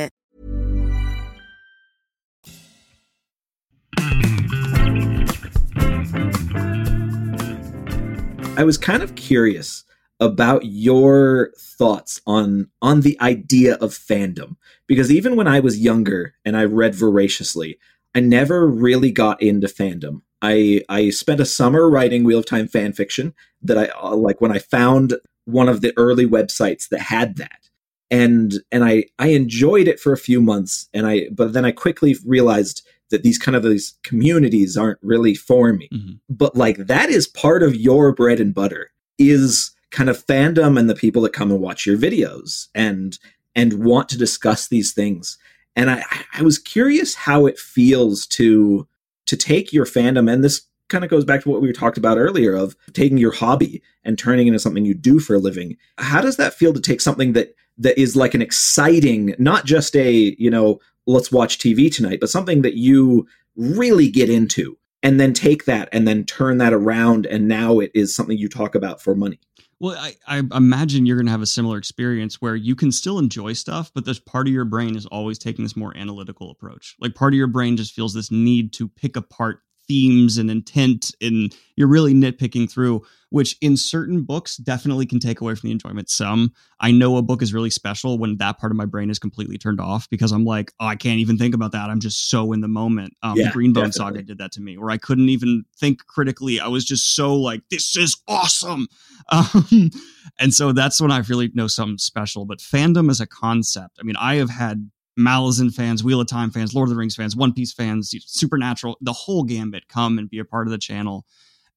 I was kind of curious about your thoughts on on the idea of fandom because even when I was younger and I read voraciously, I never really got into fandom. I I spent a summer writing Wheel of Time fan fiction that I uh, like when I found one of the early websites that had that. And and I I enjoyed it for a few months and I but then I quickly realized that these kind of these communities aren't really for me. Mm-hmm. But like that is part of your bread and butter is kind of fandom and the people that come and watch your videos and and want to discuss these things. And I I was curious how it feels to to take your fandom and this kind of goes back to what we talked about earlier of taking your hobby and turning into something you do for a living. How does that feel to take something that that is like an exciting, not just a, you know, let's watch TV tonight, but something that you really get into and then take that and then turn that around and now it is something you talk about for money. Well, I, I imagine you're going to have a similar experience where you can still enjoy stuff, but this part of your brain is always taking this more analytical approach. Like part of your brain just feels this need to pick apart themes and intent and you're really nitpicking through which in certain books definitely can take away from the enjoyment. Some i know a book is really special when that part of my brain is completely turned off because i'm like oh i can't even think about that. I'm just so in the moment. Um, yeah, the greenbone saga did that to me where i couldn't even think critically. I was just so like this is awesome. Um, and so that's when i really know something special but fandom as a concept i mean i have had Malazan fans, Wheel of Time fans, Lord of the Rings fans, One Piece fans, Supernatural, the whole gambit come and be a part of the channel.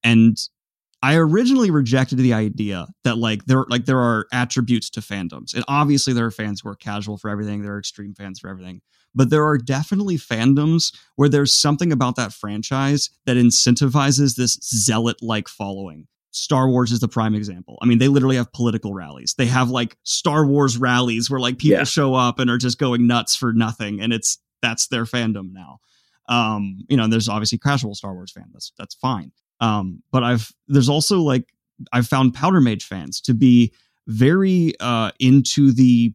And I originally rejected the idea that like there like there are attributes to fandoms. And obviously there are fans who are casual for everything, there are extreme fans for everything. But there are definitely fandoms where there's something about that franchise that incentivizes this zealot like following. Star Wars is the prime example. I mean, they literally have political rallies. They have like Star Wars rallies where like people yeah. show up and are just going nuts for nothing, and it's that's their fandom now. Um, you know, there's obviously casual Star Wars fan. That's that's fine. Um, but I've there's also like I've found Powder Mage fans to be very uh into the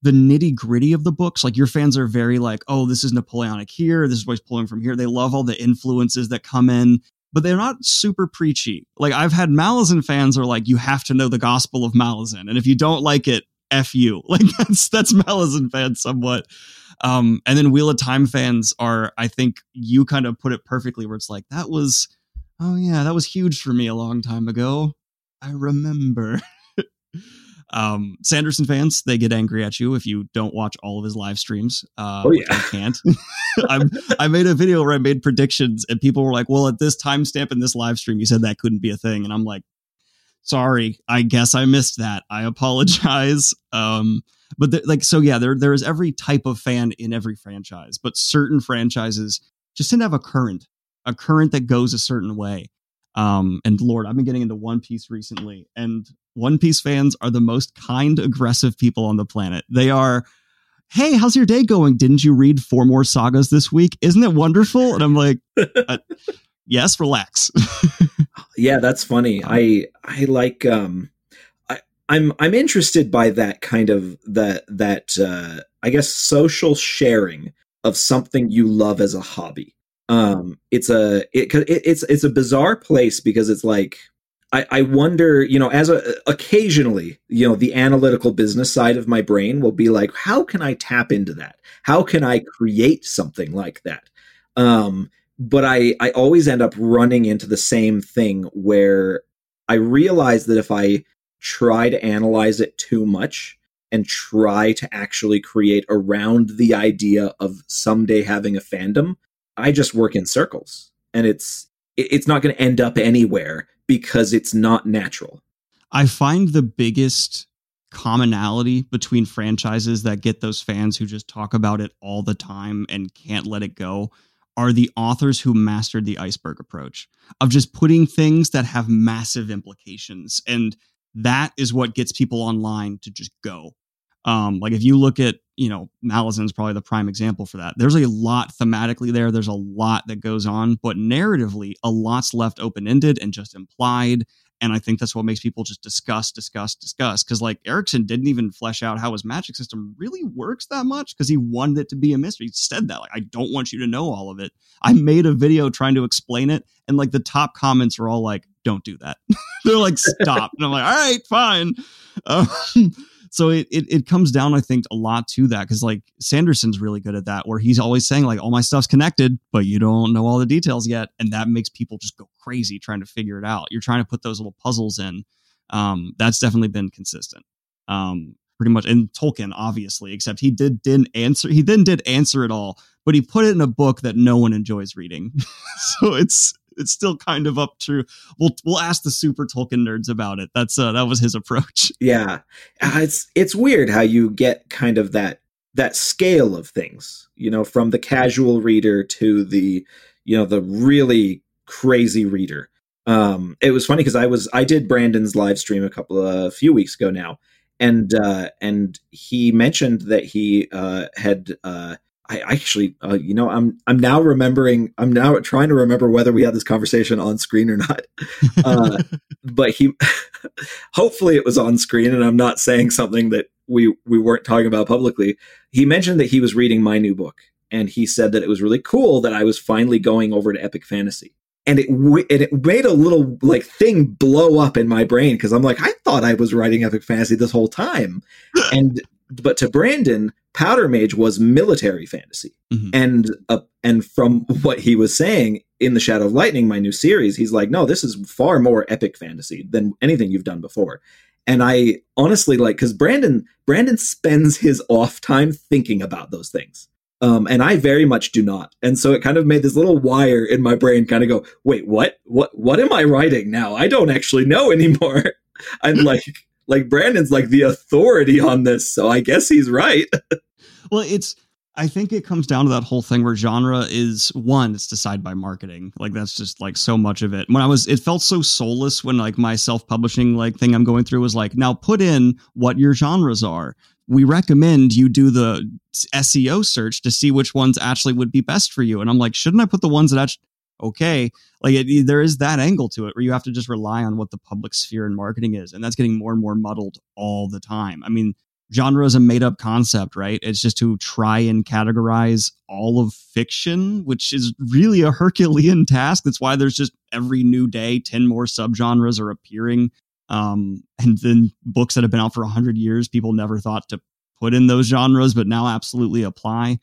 the nitty gritty of the books. Like your fans are very like, oh, this is Napoleonic here. This is what he's pulling from here. They love all the influences that come in but they're not super preachy. Like I've had Malazan fans are like, you have to know the gospel of Malazan. And if you don't like it, F you. Like that's that's Malazan fans somewhat. Um, and then Wheel of Time fans are, I think you kind of put it perfectly where it's like, that was oh yeah, that was huge for me a long time ago. I remember. Um, Sanderson fans, they get angry at you if you don't watch all of his live streams. Uh, oh yeah, I can't. I'm, I made a video where I made predictions, and people were like, "Well, at this timestamp in this live stream, you said that couldn't be a thing," and I'm like, "Sorry, I guess I missed that. I apologize." Um, but the, like, so yeah, there there is every type of fan in every franchise, but certain franchises just tend to have a current, a current that goes a certain way. Um, and Lord, I've been getting into One Piece recently, and One Piece fans are the most kind, aggressive people on the planet. They are, hey, how's your day going? Didn't you read four more sagas this week? Isn't it wonderful? And I'm like, uh, yes, relax. yeah, that's funny. I I like um I I'm I'm interested by that kind of that that uh I guess social sharing of something you love as a hobby Um, it's a it, it it's it's a bizarre place because it's like I, I wonder, you know, as a occasionally, you know, the analytical business side of my brain will be like, how can I tap into that? How can I create something like that? Um, but I I always end up running into the same thing where I realize that if I try to analyze it too much and try to actually create around the idea of someday having a fandom, I just work in circles and it's it's not going to end up anywhere because it's not natural. I find the biggest commonality between franchises that get those fans who just talk about it all the time and can't let it go are the authors who mastered the iceberg approach of just putting things that have massive implications and that is what gets people online to just go um, like if you look at you know Malazan's probably the prime example for that. There's a lot thematically there. There's a lot that goes on, but narratively, a lot's left open ended and just implied. And I think that's what makes people just discuss, discuss, discuss. Because like Erikson didn't even flesh out how his magic system really works that much because he wanted it to be a mystery. He said that like I don't want you to know all of it. I made a video trying to explain it, and like the top comments are all like, "Don't do that." They're like, "Stop," and I'm like, "All right, fine." Um, so it, it, it comes down i think a lot to that because like sanderson's really good at that where he's always saying like all my stuff's connected but you don't know all the details yet and that makes people just go crazy trying to figure it out. You're trying to put those little puzzles in um, that's definitely been consistent um, pretty much and tolkien obviously except he did didn't answer he then did answer it all but he put it in a book that no one enjoys reading. So it's it's still kind of up to we'll we'll ask the super Tolkien nerds about it. That's uh, that was his approach. Yeah, uh, it's it's weird how you get kind of that that scale of things. You know, from the casual reader to the you know the really crazy reader. Um, it was funny because I was I did Brandon's live stream a couple of a few weeks ago now, and uh, and he mentioned that he uh, had uh, I actually, uh, you know, I'm I'm now remembering. I'm now trying to remember whether we had this conversation on screen or not. Uh, but he, hopefully, it was on screen, and I'm not saying something that we we weren't talking about publicly. He mentioned that he was reading my new book, and he said that it was really cool that I was finally going over to epic fantasy. And it and it made a little like thing blow up in my brain because I'm like I thought I was writing epic fantasy this whole time, and but to Brandon, Powder Mage was military fantasy, mm-hmm. and uh, and from what he was saying in the Shadow of Lightning, my new series, he's like, no, this is far more epic fantasy than anything you've done before. And I honestly like because Brandon Brandon spends his off time thinking about those things. Um, and I very much do not. And so it kind of made this little wire in my brain kind of go, wait, what? What what am I writing now? I don't actually know anymore. I'm like like Brandon's like the authority on this, so I guess he's right. well, it's I think it comes down to that whole thing where genre is one, it's decided by marketing. Like that's just like so much of it. When I was it felt so soulless when like my self-publishing like thing I'm going through was like, now put in what your genres are. We recommend you do the SEO search to see which ones actually would be best for you. And I'm like, shouldn't I put the ones that actually okay like it, there is that angle to it where you have to just rely on what the public sphere and marketing is and that's getting more and more muddled all the time. I mean genre is a made up concept right? It's just to try and categorize all of fiction which is really a herculean task. That's why there's just every new day 10 more subgenres are appearing um, and then books that have been out for 100 years people never thought to put in those genres but now absolutely apply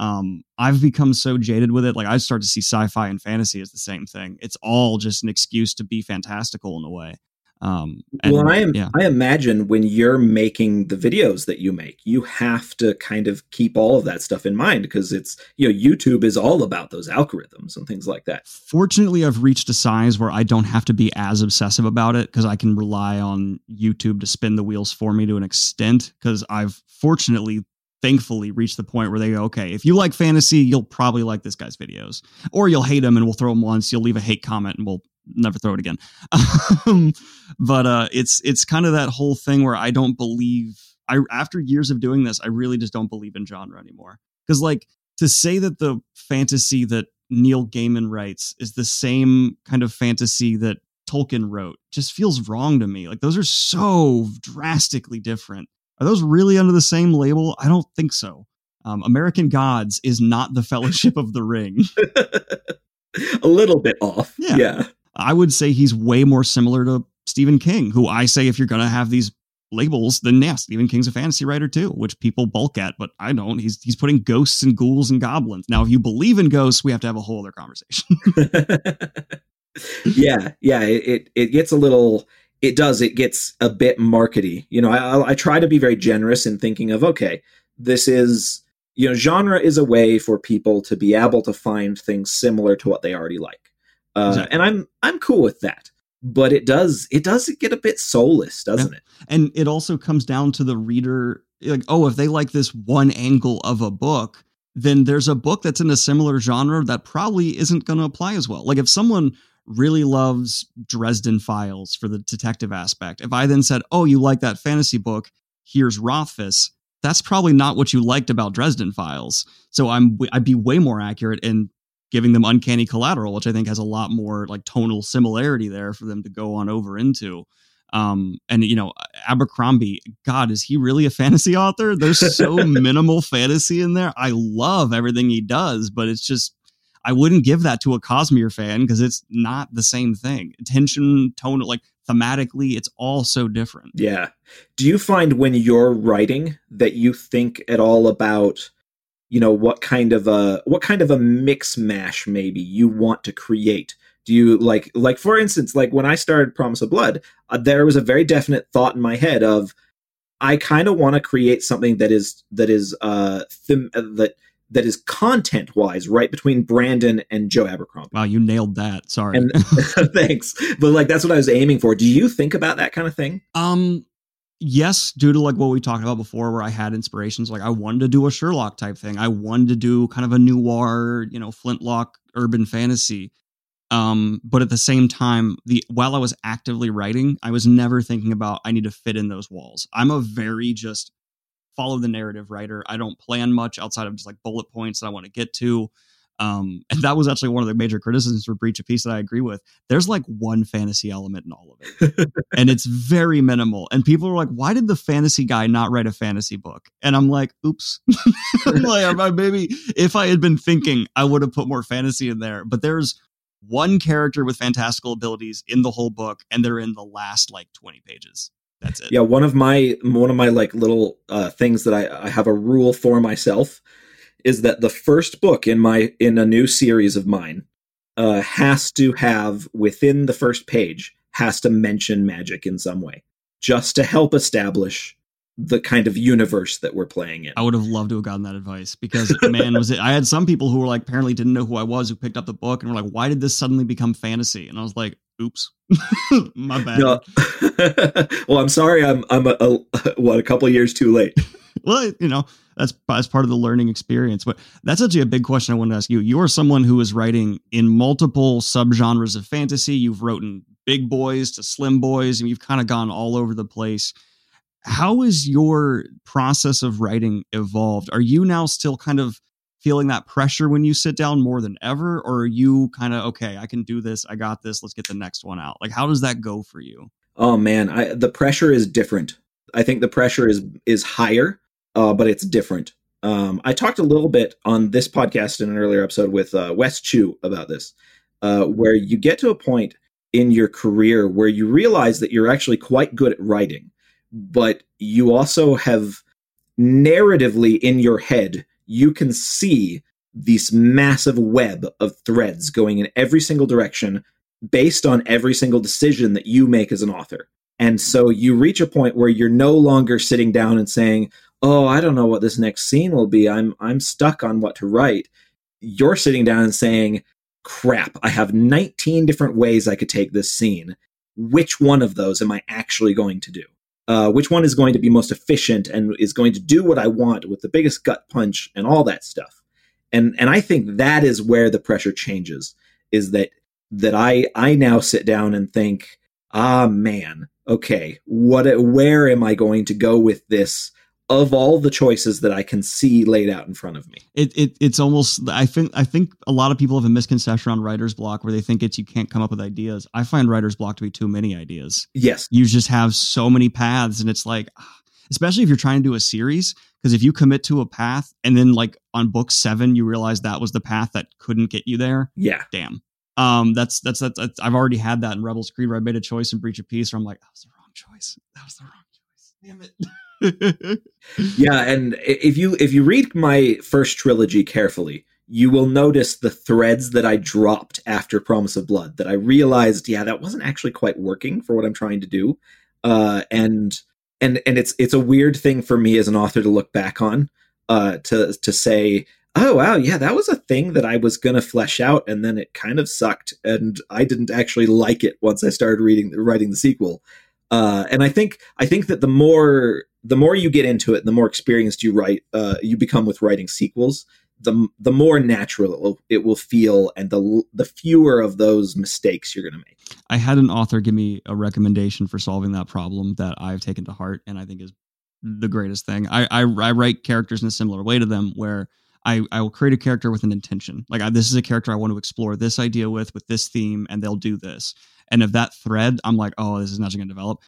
um, I've become so jaded with it. Like I start to see sci-fi and fantasy as the same thing. It's all just an excuse to be fantastical in a way. Um, and, well, I am. Yeah. I imagine when you're making the videos that you make, you have to kind of keep all of that stuff in mind because it's you know YouTube is all about those algorithms and things like that. Fortunately, I've reached a size where I don't have to be as obsessive about it because I can rely on YouTube to spin the wheels for me to an extent. Because I've fortunately thankfully reached the point where they go, okay, if you like fantasy, you'll probably like this guy's videos, or you'll hate him and we'll throw him once. You'll leave a hate comment and we'll never throw it again. Um, but uh, it's it's kind of that whole thing where I don't believe. I after years of doing this, I really just don't believe in genre anymore. Because like to say that the fantasy that Neil Gaiman writes is the same kind of fantasy that Tolkien wrote just feels wrong to me. Like those are so drastically different. Are those really under the same label? I don't think so. Um, American Gods is not the Fellowship of the Ring. a little bit off. Yeah. yeah. I would say he's way more similar to Stephen King, who I say if you're going to have these labels, then yeah, Stephen King's a fantasy writer too, which people bulk at, but I don't. He's he's putting ghosts and ghouls and goblins. Now, if you believe in ghosts, we have to have a whole other conversation. yeah, yeah. It, it, it gets a little. It does. It gets a bit markety. You know, I I try to be very generous in thinking of okay, this is you know, genre is a way for people to be able to find things similar to what they already like, uh, exactly. and I'm I'm cool with that but it does it does get a bit soulless doesn't yeah. it and it also comes down to the reader like oh if they like this one angle of a book then there's a book that's in a similar genre that probably isn't going to apply as well like if someone really loves dresden files for the detective aspect if i then said oh you like that fantasy book here's rothfuss that's probably not what you liked about dresden files so i'm i'd be way more accurate in giving them uncanny collateral, which I think has a lot more like tonal similarity there for them to go on over into. Um, and you know, Abercrombie, God, is he really a fantasy author? There's so minimal fantasy in there. I love everything he does, but it's just I wouldn't give that to a Cosmere fan because it's not the same thing. Tension, tone, like thematically, it's all so different. Yeah. Do you find when you're writing that you think at all about you know what kind of a what kind of a mix mash maybe you want to create do you like like for instance like when i started promise of blood uh, there was a very definite thought in my head of i kind of want to create something that is that is uh them uh, that that is content wise right between brandon and joe abercrombie wow you nailed that sorry and, thanks but like that's what i was aiming for do you think about that kind of thing um yes, due to like what we talked about before, where I had inspirations, like I wanted to do a Sherlock type thing. I wanted to do kind of a noir, you know, flintlock urban fantasy. Um, but at the same time, the while I was actively writing, I was never thinking about I need to fit in those walls. I'm a very just follow the narrative writer. I don't plan much outside of just like bullet points that I want to get to. Um, and that was actually one of the major criticisms for Breach of Peace that I agree with. There's like one fantasy element in all of it, and it's very minimal. And people are like, "Why did the fantasy guy not write a fantasy book?" And I'm like, "Oops." I'm like, maybe if I had been thinking, I would have put more fantasy in there. But there's one character with fantastical abilities in the whole book, and they're in the last like 20 pages. That's it. Yeah, one of my one of my like little uh, things that I, I have a rule for myself is that the first book in my in a new series of mine uh, has to have within the first page has to mention magic in some way, just to help establish the kind of universe that we're playing in. I would have loved to have gotten that advice because man, was it? I had some people who were like apparently didn't know who I was who picked up the book and were like, "Why did this suddenly become fantasy?" And I was like, "Oops, my bad." No. well, I'm sorry. I'm I'm a, a, what a couple years too late. well, you know, that's that's part of the learning experience. But that's actually a big question I want to ask you. You are someone who is writing in multiple subgenres of fantasy. You've written big boys to slim boys, and you've kind of gone all over the place. How is your process of writing evolved? Are you now still kind of feeling that pressure when you sit down more than ever, or are you kind of okay? I can do this. I got this. Let's get the next one out. Like, how does that go for you? Oh man, I, the pressure is different. I think the pressure is is higher uh, but it's different. Um, I talked a little bit on this podcast in an earlier episode with uh, Wes Chu about this, uh, where you get to a point in your career where you realize that you're actually quite good at writing, but you also have narratively in your head, you can see this massive web of threads going in every single direction based on every single decision that you make as an author. And so you reach a point where you're no longer sitting down and saying, oh, I don't know what this next scene will be. I'm I'm stuck on what to write. You're sitting down and saying, crap, I have 19 different ways I could take this scene. Which one of those am I actually going to do? Uh, which one is going to be most efficient and is going to do what I want with the biggest gut punch and all that stuff? And and I think that is where the pressure changes. Is that that I I now sit down and think, ah man, okay, what where am I going to go with this? Of all the choices that I can see laid out in front of me. It, it it's almost I think I think a lot of people have a misconception on writer's block where they think it's you can't come up with ideas. I find writer's block to be too many ideas. Yes. You just have so many paths and it's like especially if you're trying to do a series. Because if you commit to a path and then like on book seven you realize that was the path that couldn't get you there, Yeah. damn. Um, that's that's that's, that's I've already had that in Rebels Creed where I made a choice in Breach of Peace where I'm like, that was the wrong choice. That was the wrong choice. Damn it. Yeah, and if you if you read my first trilogy carefully, you will notice the threads that I dropped after Promise of Blood that I realized, yeah, that wasn't actually quite working for what I'm trying to do. Uh and and and it's it's a weird thing for me as an author to look back on uh to to say, "Oh, wow, yeah, that was a thing that I was to flesh out and then it kind of sucked and I didn't actually like it once I started reading writing the sequel." Uh, and I think I think that the more the more you get into it, the more experienced you write, uh, you become with writing sequels. The the more natural it will, it will feel, and the the fewer of those mistakes you're going to make. I had an author give me a recommendation for solving that problem that I've taken to heart and I think is the greatest thing. I I, I write characters in a similar way to them where I, I will create a character with an intention. Like I, this is a character I want to explore this idea with, with this theme, and they'll do this. And if that thread, I'm like, oh, this is not going to develop.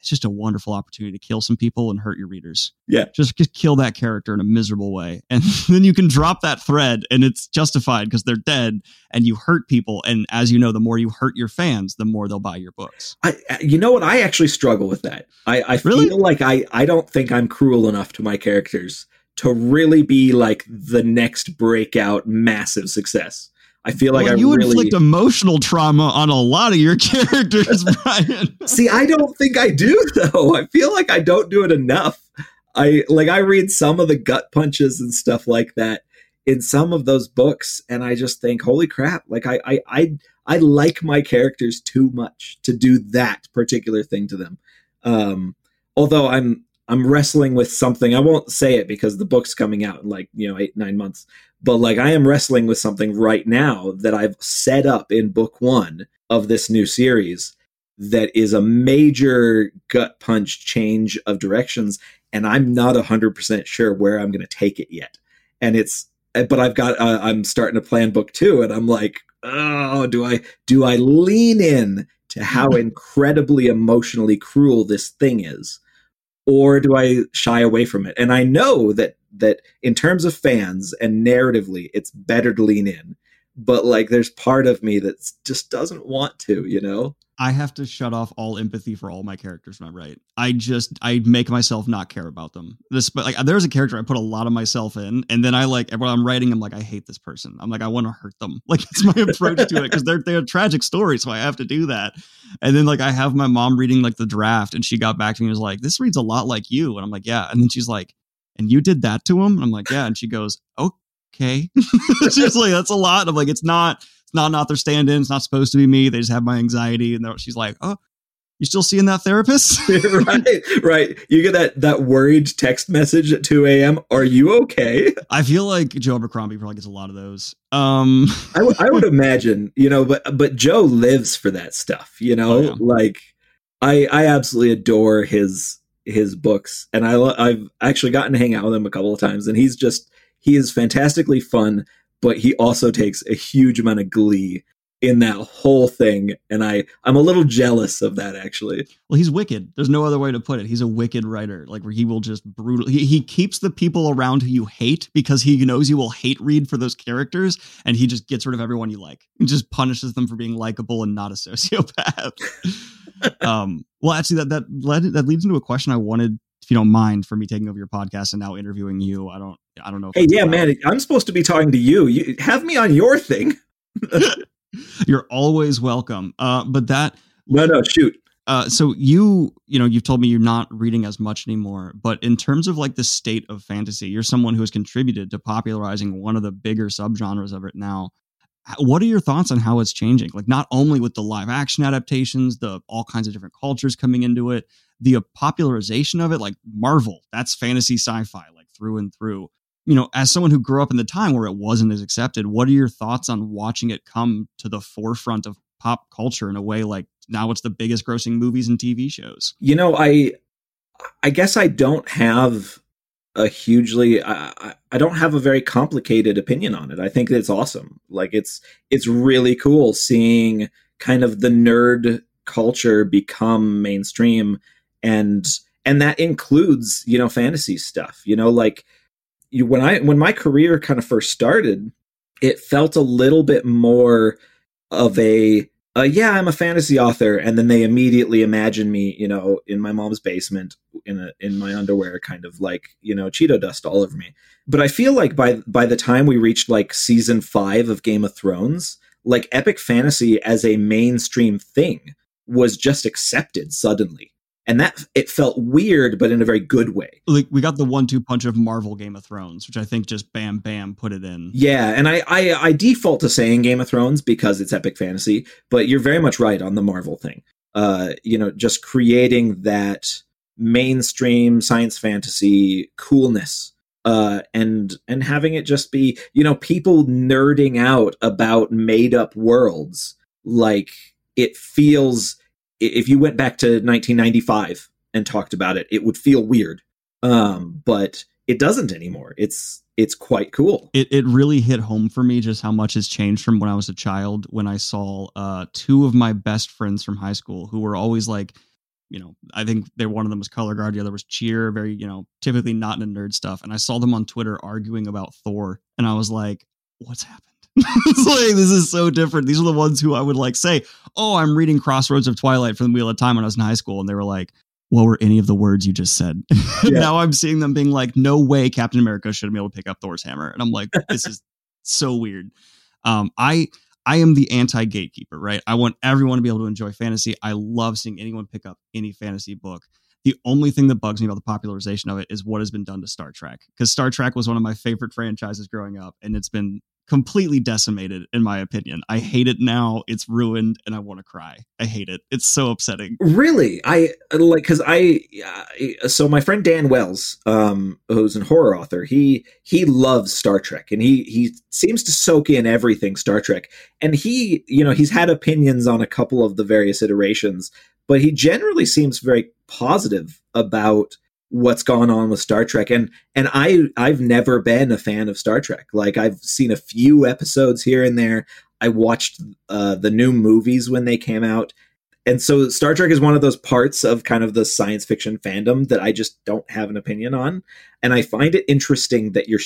It's just a wonderful opportunity to kill some people and hurt your readers. Yeah. Just, just kill that character in a miserable way. And then you can drop that thread and it's justified because they're dead and you hurt people. And as you know, the more you hurt your fans, the more they'll buy your books. I, uh, you know what? I actually struggle with that. I, I Really? feel like I, I don't think I'm cruel enough to my characters to really be like the next breakout massive success. I feel like Well, I you really inflict emotional trauma on a lot of your characters, Brian. See, I don't think I do though. I feel like I don't do it enough. I like I read some of the gut punches and stuff like that in some of those books and I just think, "Holy crap, like I I I, I like my characters too much to do that particular thing to them." Um although I'm I'm wrestling with something. I won't say it because the book's coming out in like, you know, 8 9 months. But like I am wrestling with something right now that I've set up in book 1 of this new series that is a major gut punch change of directions and i'm not 100% sure where i'm going to take it yet. And it's but i've got uh, i'm starting to plan book two and i'm like oh do i do i lean in to how incredibly emotionally cruel this thing is or do i shy away from it? And i know that that in terms of fans and narratively it's better to lean in but like there's part of me that just doesn't want to you know I have to shut off all empathy for all my characters when I write. I just I make myself not care about them. This, but like there's a character I put a lot of myself in, and then I like when I'm writing, I'm like I hate this person. I'm like I want to hurt them. Like it's my approach to it because they're they're a tragic story, so I have to do that. And then like I have my mom reading like the draft, and she got back to me and was like, "This reads a lot like you," and I'm like, "Yeah." And then she's like, "And you did that to him?" And I'm like, "Yeah." And she goes, "Okay." she's like, "That's a lot." I'm like, "It's not." It's not an author stand-in. It's not supposed to be me. They just have my anxiety, and she's like, "Oh, you still seeing that therapist?" right, right. You get that that worried text message at 2 a.m. Are you okay? I feel like Joe Abercrombie probably gets a lot of those. Um, I would- would imagine, you know, but but Joe lives for that stuff, you know. Oh, yeah. Like, I I absolutely adore his his books, and I I've actually gotten to hang out with him a couple of times, and he's just he is fantastically fun, but he also takes a huge amount of glee in that whole thing, and I I'm a little jealous of that actually. well, he's wicked. There's no other way to put it. He's a wicked writer, like where he will just brutal. He, he keeps the people around who you hate because he knows you will hate read for those characters, and he just gets rid of everyone you like and just punishes them for being likable and not a sociopath. Um, well, actually, that that led, that leads into a question I wanted, if you don't mind, for me taking over your podcast and now interviewing you. I don't, I don't know. Hey, yeah, man, I'm supposed to be talking to you. You have me on your thing. You're always welcome. Uh, but that No, no, shoot. uh, so you you know you've told me you're not reading as much anymore but in terms of like the state of fantasy you're someone who has contributed to popularizing one of the bigger subgenres of it now what are your thoughts on how it's changing like not only with the live action adaptations the all kinds of different cultures coming into it the uh, popularization of it like marvel that's fantasy sci-fi like through and through you know as someone who grew up in the time where it wasn't as accepted what are your thoughts on watching it come to the forefront of pop culture in a way like now it's the biggest grossing movies and TV shows. You know, I I guess I don't have a hugely I, I- don't have a very complicated opinion on it. I think it's awesome. Like it's it's really cool seeing kind of the nerd culture become mainstream and and that includes you know fantasy stuff. You know, like you, when I when my career kind of first started, it felt a little bit more of a uh, yeah, I'm a fantasy author, and then they immediately imagine me, you know, in my mom's basement in a in my underwear, kind of like you know Cheeto dust all over me. But I feel like by by the time we reached like season five of Game of Thrones, like epic fantasy as a mainstream thing was just accepted suddenly and that it felt weird but in a very good way. Like we got the one-two punch of marvel game of thrones which i think just bam bam put it in. Yeah and I, I i default to saying game of thrones because it's epic fantasy but you're very much right on the marvel thing. Uh you know just creating that mainstream science fantasy coolness uh and and having it just be you know people nerding out about made up worlds. Like it feels if you went back to 1995 and talked about it, it would feel weird. Um, but it doesn't anymore. It's it's quite cool. It it really hit home for me just how much has changed from when I was a child when I saw uh two of my best friends from high school who were always like you know, I think they one of them was color guard, the other was cheer, very, you know, typically not in a nerd stuff. And I saw them on Twitter arguing about Thor, and I was like, what's happened? it's like this is so different. These are the ones who I would like say, "Oh, I'm reading Crossroads of Twilight from the Wheel of Time when I was in high school," and they were like, "What were any of the words you just said?" Yeah. now I'm seeing them being like, "No way, Captain America should have been able to pick up Thor's hammer," and I'm like, "This is so weird." Um, I I am the anti gatekeeper, right? I want everyone to be able to enjoy fantasy. I love seeing anyone pick up any fantasy book. The only thing that bugs me about the popularization of it is what has been done to Star Trek. Because Star Trek was one of my favorite franchises growing up, and it's been completely decimated in my opinion. I hate it now. It's ruined and I want to cry. I hate it. It's so upsetting. Really? I like cuz I uh, so my friend Dan Wells um who's a horror author, he he loves Star Trek and he he seems to soak in everything Star Trek. And he, you know, he's had opinions on a couple of the various iterations, but he generally seems very positive about what's gone on with Star Trek and and I I've never been a fan of Star Trek. Like I've seen a few episodes here and there. I watched uh, the new movies when they came out. And so Star Trek is one of those parts of kind of the science fiction fandom that I just don't have an opinion on. And I find it interesting that you're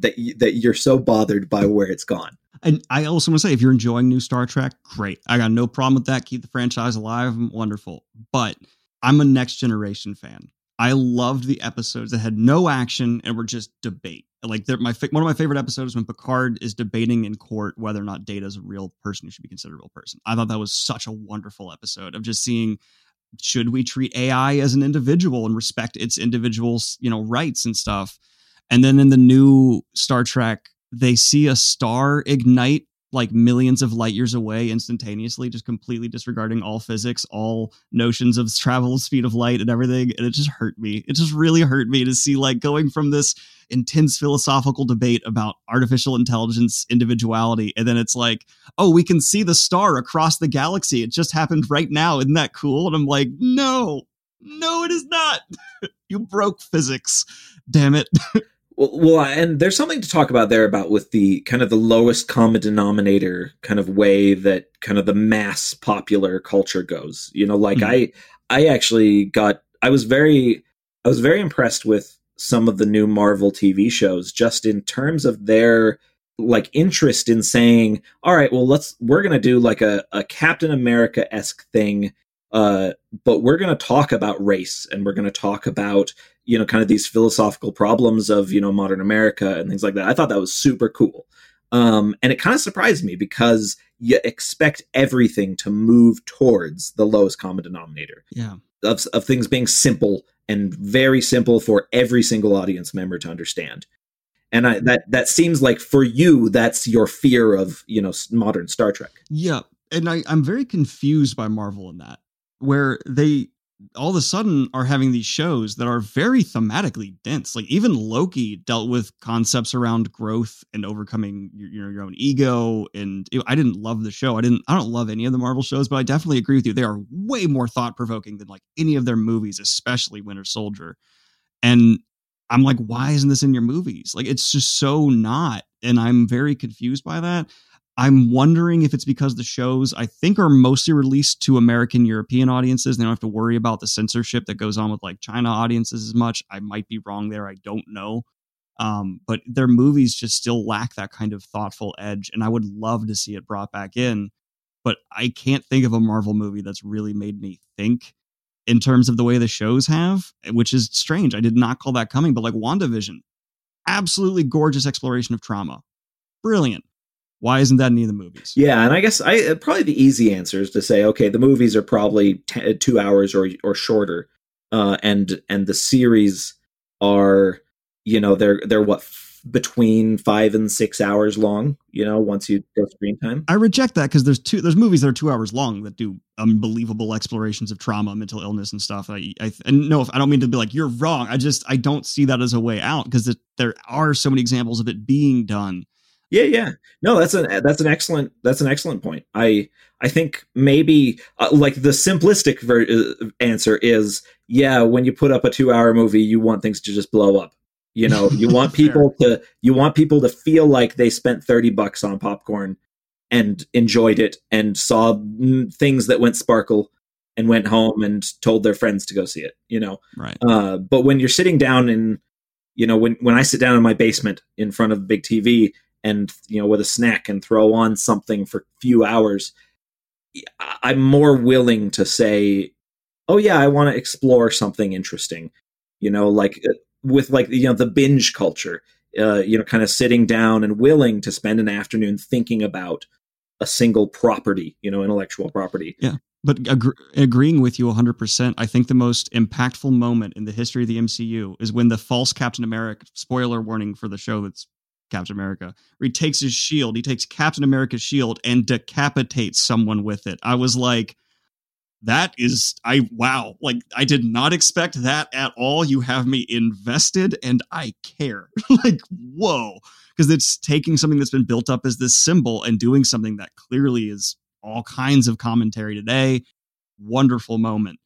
that you, that you're so bothered by where it's gone. And I also want to say, if you're enjoying new Star Trek, great. I got no problem with that. Keep the franchise alive, wonderful. But I'm a next generation fan. I loved the episodes that had no action and were just debate. Like my one of my favorite episodes when Picard is debating in court whether or not Data is a real person who should be considered a real person. I thought that was such a wonderful episode of just seeing should we treat AI as an individual and respect its individual's you know rights and stuff. And then in the new Star Trek, they see a star ignite like millions of light years away instantaneously, just completely disregarding all physics, all notions of travel, speed of light, and everything. And it just hurt me. It just really hurt me to see like going from this intense philosophical debate about artificial intelligence individuality and then it's like oh we can see the star across the galaxy. It just happened right now. Isn't that cool? And i'm like no. No it is not. You broke physics. Damn it Well, well, and there's something to talk about there about with the kind of the lowest common denominator kind of way that kind of the mass popular culture goes. You know, like mm-hmm. I, I actually got, I was very, I was very impressed with some of the new Marvel TV shows, just in terms of their like interest in saying, all right, well, let's, we're going to do like a, a Captain America esque thing uh, but we're going to talk about race and we're going to talk about you know kind of these philosophical problems of you know modern america and things like that. I thought that was super cool. Um, and it kind of surprised me because you expect everything to move towards the lowest common denominator yeah. of, of things being simple and very simple for every single audience member to understand. And I, that that seems like for you that's your fear of you know modern star trek. Yeah. And I, i'm very confused by marvel in that where they all of a sudden are having these shows that are very thematically dense. Like even Loki dealt with concepts around growth and overcoming your, your, your own ego. And I didn't love the show. I didn't. I don't love any of the Marvel shows, but I definitely agree with you. They are way more thought provoking than like any of their movies, especially Winter Soldier. And I'm like, why isn't this in your movies? Like it's just so not. And I'm very confused by that. I'm wondering if it's because the shows I think are mostly released to American European audiences. They don't have to worry about the censorship that goes on with like China audiences as much. I might be wrong there. I don't know. Um, but their movies just still lack that kind of thoughtful edge, and I would love to see it brought back in. But I can't think of a Marvel movie that's really made me think in terms of the way the shows have, which is strange. I did not call that coming, but like WandaVision, absolutely gorgeous exploration of trauma. Brilliant. Why isn't that in any of the movies? Yeah, and I guess I uh, probably the easy answer is to say, okay, the movies are probably t- uh, two hours or or shorter, uh, and and the series are, you know, they're they're what between five and six hours long. You know, once you go screen time. I reject that because there's two there's movies that are two hours long that do unbelievable explorations of trauma, mental illness, and stuff. I, I and no, I don't mean to be like you're wrong. I just I don't see that as a way out because there are so many examples of it being done. Yeah, yeah. No, that's an that's an excellent that's an excellent point. I I think maybe uh, like the simplistic ver- uh, answer is yeah. When you put up a two hour movie, you want things to just blow up. You know, you want people to you want people to feel like they spent 30 bucks on popcorn and enjoyed it and saw things that went sparkle and went home and told their friends to go see it, you know. Right. Uh, but when you're sitting down in you know, when when I sit down in my basement in front of the big TV and you know with a snack and throw on something for a few hours, I'm more willing to say, "Oh yeah, I want to explore something interesting." You know, like uh, with like you know the binge culture uh, you know kind of sitting down and willing to spend an afternoon thinking about a single property you know intellectual property yeah but ag- agreeing with you 100% i think the most impactful moment in the history of the mcu is when the false captain america spoiler warning for the show that's captain america. Where he takes his shield he takes captain america's shield and decapitates someone with it. I was like that is i wow. Like i did not expect that at all. You have me invested and i care. Like whoa. Because it's taking something that's been built up as this symbol and doing something that clearly is all kinds of commentary today. Wonderful moment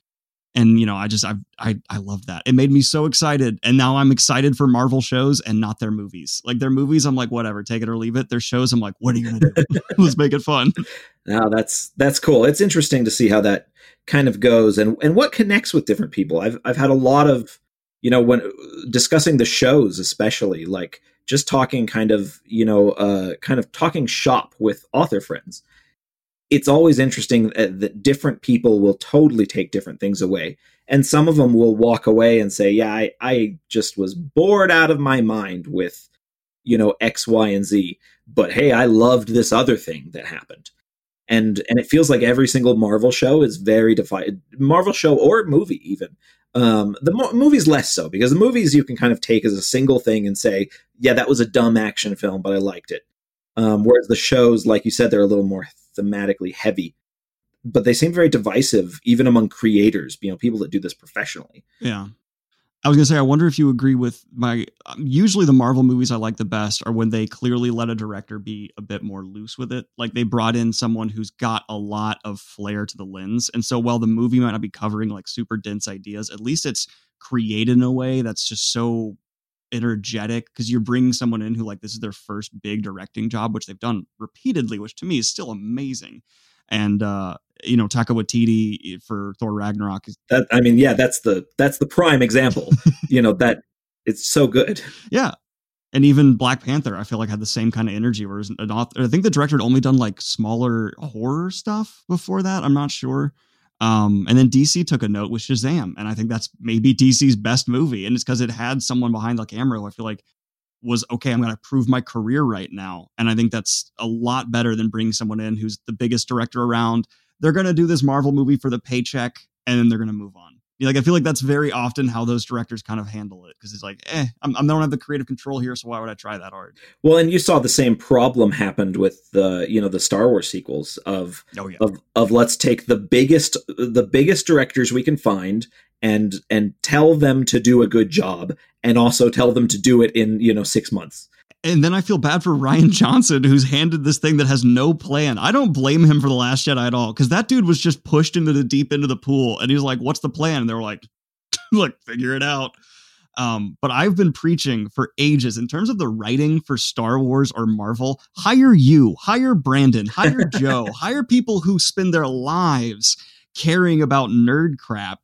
and you know i just i i, I love that. It made me so excited. And now i'm excited for marvel shows and not their movies. Like their movies i'm like whatever take it or leave it. Their shows i'm like what are you gonna do? Let's make it fun. Now that's that's cool. It's interesting to see how that kind of goes and and what connects with different people. I've i've had a lot of you know when discussing the shows especially like just talking kind of you know uh kind of talking shop with author friends it's always interesting that different people will totally take different things away. And some of them will walk away and say, yeah, I, I just was bored out of my mind with, you know, X, Y, and Z. But hey, I loved this other thing that happened. And, and it feels like every single Marvel show is very defined. Marvel show or movie, even. Um, the mo- movies less so because the movies you can kind of take as a single thing and say, yeah, that was a dumb action film, but I liked it. Um, whereas the shows, like you said, they're a little more thematically heavy but they seem very divisive even among creators you know people that do this professionally. Yeah. I was going to say i wonder if you agree with my usually the marvel movies i like the best are when they clearly let a director be a bit more loose with it. Like they brought in someone who's got a lot of flair to the lens and so while the movie might not be covering like super dense ideas at least it's created in a way that's just so energetic because you're bringing someone in who like this is their first big directing job, which they've done repeatedly, which to me is still amazing. And uh, you know, Taika Waititi for Thor Ragnarok is that. I mean, yeah, that's the that's the prime example. you know that it's so good. Yeah, and even Black Panther, I feel like had the same kind of energy. Whereas an author, I think the director had only done like smaller horror stuff before that. I'm not sure. Um, and then DC took a note with Shazam, and I think that's maybe DC's best movie, and it's because it had someone behind the camera who I feel like was okay. I'm going to prove my career right now, and I think that's a lot better than bringing someone in who's the biggest director around. They're going to do this Marvel movie for the paycheck, and then they're going to move on like I feel like that's very often how those directors kind of handle it because it's like, eh, I'm, I don't have the creative control here, so why would I try that hard? Well, and you saw the same problem happened with the you know the Star Wars sequels of oh, yeah. of of let's take the biggest the biggest directors we can find and and tell them to do a good job and also tell them to do it in you know six months and then I feel bad for Rian Johnson, who's handed this thing that has no plan. I don't blame him for The Last Jedi at all, because that dude was just pushed into the deep end of the pool, and he's like, "What's the plan?" And they were like, "Look, figure it out." Um, but I've been preaching for ages in terms of the writing for Star Wars or Marvel. Hire you, hire Brandon, hire Joe, hire people who spend their lives caring about nerd crap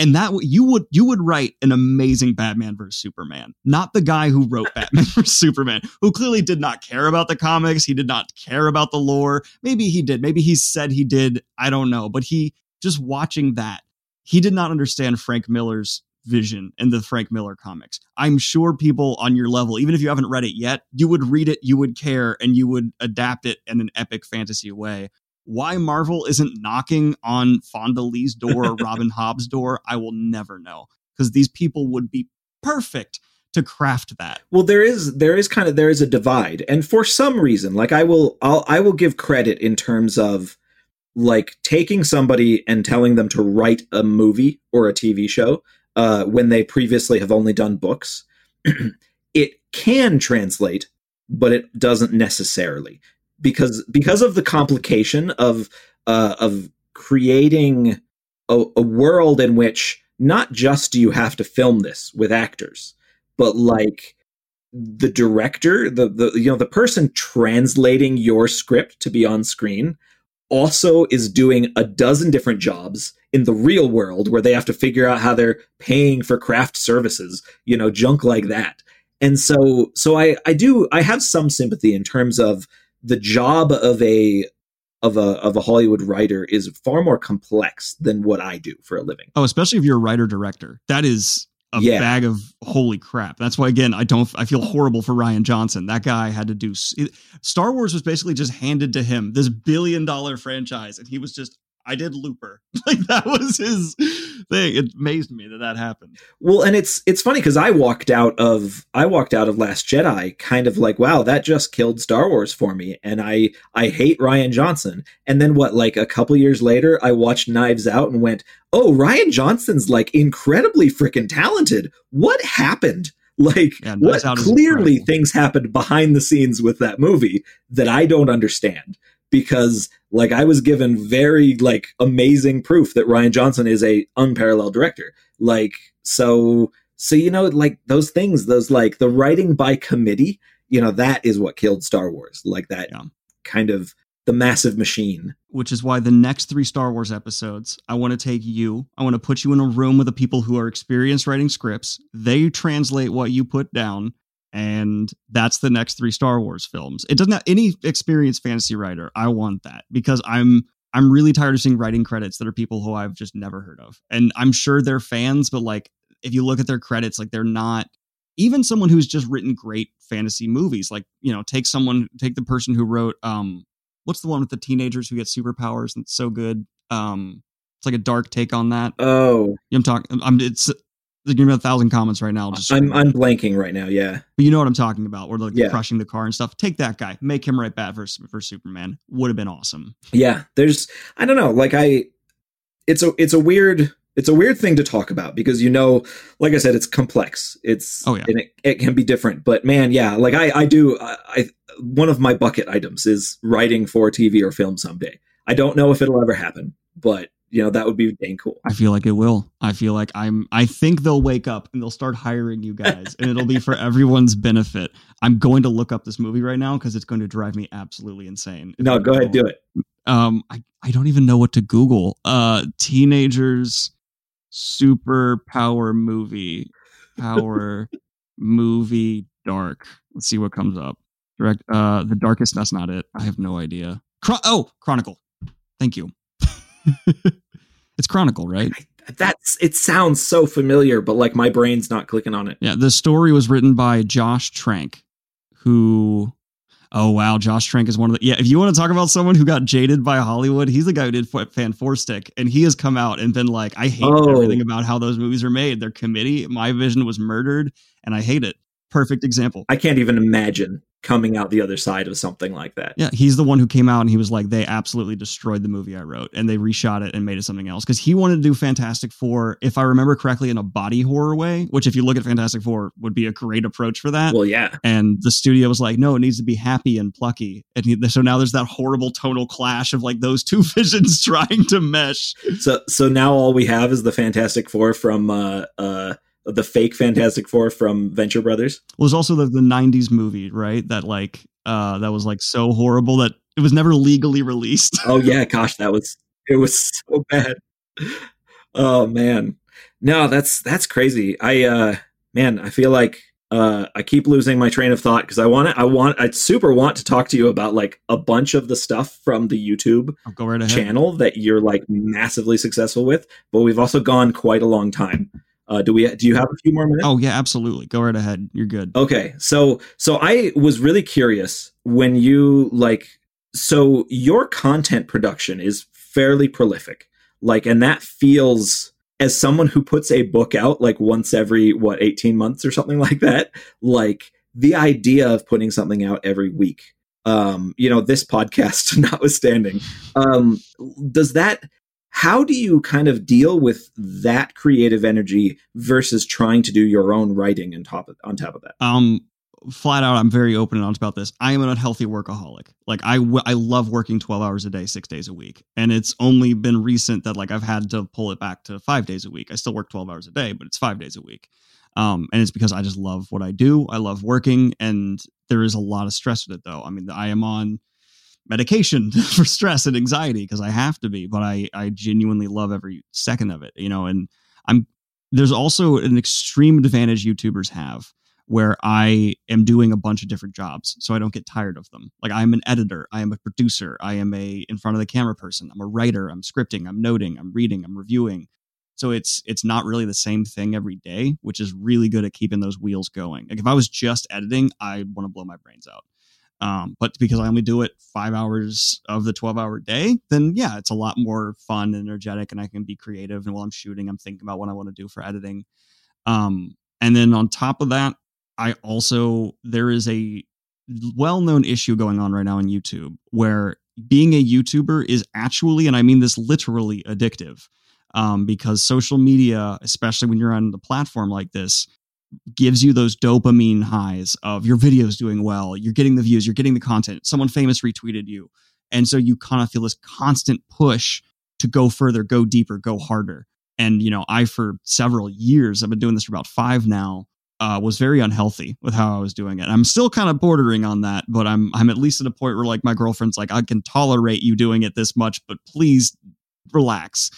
and that you would you would write an amazing Batman versus Superman, not the guy who wrote Batman versus Superman, who clearly did not care about the comics, he did not care about the lore. Maybe he did, maybe he said he did, I don't know, but he just watching that, he did not understand Frank Miller's vision in the Frank Miller comics. I'm sure people on your level, even if you haven't read it yet, you would read it, you would care, and you would adapt it in an epic fantasy way. Why Marvel isn't knocking on Fonda Lee's door or Robin Hobb's door, I will never know. Because these people would be perfect to craft that. Well, there is there is kind of there is a divide, and for some reason, like I will I'll I will give credit in terms of like taking somebody and telling them to write a movie or a TV show uh, when they previously have only done books. it can translate, but it doesn't necessarily because because of the complication of uh, of creating a, a world in which not just do you have to film this with actors, but like the director, the the you know the person translating your script to be on screen also is doing a dozen different jobs in the real world where they have to figure out how they're paying for craft services, you know, junk like that. And so so I I do I have some sympathy in terms of the job of a of a of a Hollywood writer is far more complex than what I do for a living. Oh, especially if you're a writer director. That is a yeah. bag of holy crap. That's why again, I don't I feel horrible for Rian Johnson. That guy had to do Star Wars was basically just handed to him, this billion dollar franchise and he was just I did Looper. like that was his thing. It amazed me that that happened. Well, and it's it's funny because I walked out of I walked out of Last Jedi kind of like, wow, that just killed Star Wars for me, and I I hate Rian Johnson. And then what? Like a couple years later, I watched Knives Out and went, oh, Rian Johnson's like incredibly freaking talented. What happened? Like yeah, what clearly things happened behind the scenes with that movie that I don't understand because like I was given very like amazing proof that Rian Johnson is a unparalleled director. Like so so you know like those things those like the writing by committee, you know that is what killed Star Wars. Like that yeah. kind of the massive machine. Which is why the next three Star Wars episodes, I want to take you, I want to put you in a room with the people who are experienced writing scripts. They translate what you put down and that's the next three Star Wars films. It doesn't have any experienced fantasy writer. I want that because I'm I'm really tired of seeing writing credits that are people who I've just never heard of. And I'm sure they're fans, but like if you look at their credits, like they're not even someone who's just written great fantasy movies. Like, you know, take someone take the person who wrote um what's the one with the teenagers who get superpowers and it's so good. Um it's like a dark take on that. Oh, I'm talking. I'm. It's there's gonna be a thousand comments right now. Just I'm I'm blanking right now. Yeah, but you know what I'm talking about. Where like yeah. crushing the car and stuff. Take that guy, make him write Bat versus for Superman. Would have been awesome. Yeah, there's I don't know. Like I, it's a it's a weird it's a weird thing to talk about because you know, like I said, it's complex. It's oh yeah, and it, it can be different. But man, yeah, like I I do I, I one of my bucket items is writing for TV or film someday. I don't know if it'll ever happen, but you know that would be dang cool. I feel like it will. I feel like i'm i think they'll wake up and they'll start hiring you guys and it'll be for everyone's benefit. I'm going to look up this movie right now because it's going to drive me absolutely insane. No go ahead do it. Um i i don't even know what to google. Uh teenagers superpower movie power movie dark. Let's see what comes up. Direct uh the darkest that's not it. I have no idea. Chron- oh chronicle. Thank you it's Chronicle, right? That's it sounds so familiar, but like my brain's not clicking on it. Yeah, the story was written by Josh Trank, who Oh wow, Josh Trank is one of the yeah. If you want to talk about someone who got jaded by Hollywood, he's the guy who did Fan Four Stick, and he has come out and been like, "I hate oh. everything about how those movies are made. Their committee, my vision was murdered, and I hate it." Perfect example. I can't even imagine coming out the other side of something like that. Yeah, he's the one who came out and he was like, they absolutely destroyed the movie I wrote and they reshot it and made it something else because he wanted to do Fantastic Four, if I remember correctly, in a body horror way, which if you look at Fantastic Four would be a great approach for that. Well, yeah. And the studio was like, no, it needs to be happy and plucky. And he, so now there's that horrible tonal clash of like those two visions trying to mesh. So, so now all we have is the Fantastic Four from uh, uh, the fake Fantastic Four from Venture Brothers. was also the, the 90s movie, right? That like uh that was like so horrible that it was never legally released. Oh yeah, gosh, that was it was so bad. Oh man. No, that's that's crazy. I uh man, I feel like uh I keep losing my train of thought because I want to I want I super want to talk to you about like a bunch of the stuff from the YouTube go right channel that you're like massively successful with, but we've also gone quite a long time. Uh do we do you have a few more minutes? Oh yeah, absolutely. Go right ahead. You're good. Okay, so so I was really curious when you like so your content production is fairly prolific. Like and that feels as someone who puts a book out like once every what 18 months or something like that, like the idea of putting something out every week um you know this podcast notwithstanding um does that how do you kind of deal with that creative energy versus trying to do your own writing on top of on top of that Um flat out I'm very open and honest about this. I am an unhealthy workaholic. Like I w- I love working 12 hours a day, 6 days a week. And it's only been recent that like I've had to pull it back to 5 days a week. I still work 12 hours a day, but it's 5 days a week. Um, and it's because I just love what I do. I love working, and there is a lot of stress with it, though. I mean, I am on medication for stress and anxiety because I have to be, but I I genuinely love every second of it, you know. And I'm there's also an extreme advantage YouTubers have where I am doing a bunch of different jobs, so I don't get tired of them. Like I'm an editor, I am a producer, I am a in front of the camera person, I'm a writer, I'm scripting, I'm noting, I'm reading, I'm reviewing. So it's it's not really the same thing every day, which is really good at keeping those wheels going. Like if I was just editing, I want to blow my brains out. Um, but because I only do it five hours of the 12 hour day, then yeah, it's a lot more fun and energetic and I can be creative. And while I'm shooting, I'm thinking about what I want to do for editing. Um, and then on top of that, I also, there is a well known issue going on right now on YouTube where being a YouTuber is actually, and I mean this literally, addictive. Um, because social media, especially when you're on the platform like this, gives you those dopamine highs of your videos doing well, you're getting the views, you're getting the content, someone famous retweeted you. And so you kind of feel this constant push to go further, go deeper, go harder. And, you know, I, for several years, I've been doing this for about five now, uh, was very unhealthy with how I was doing it. I'm still kind of bordering on that, but I'm, I'm at least at a point where like my girlfriend's like, I can tolerate you doing it this much, but please relax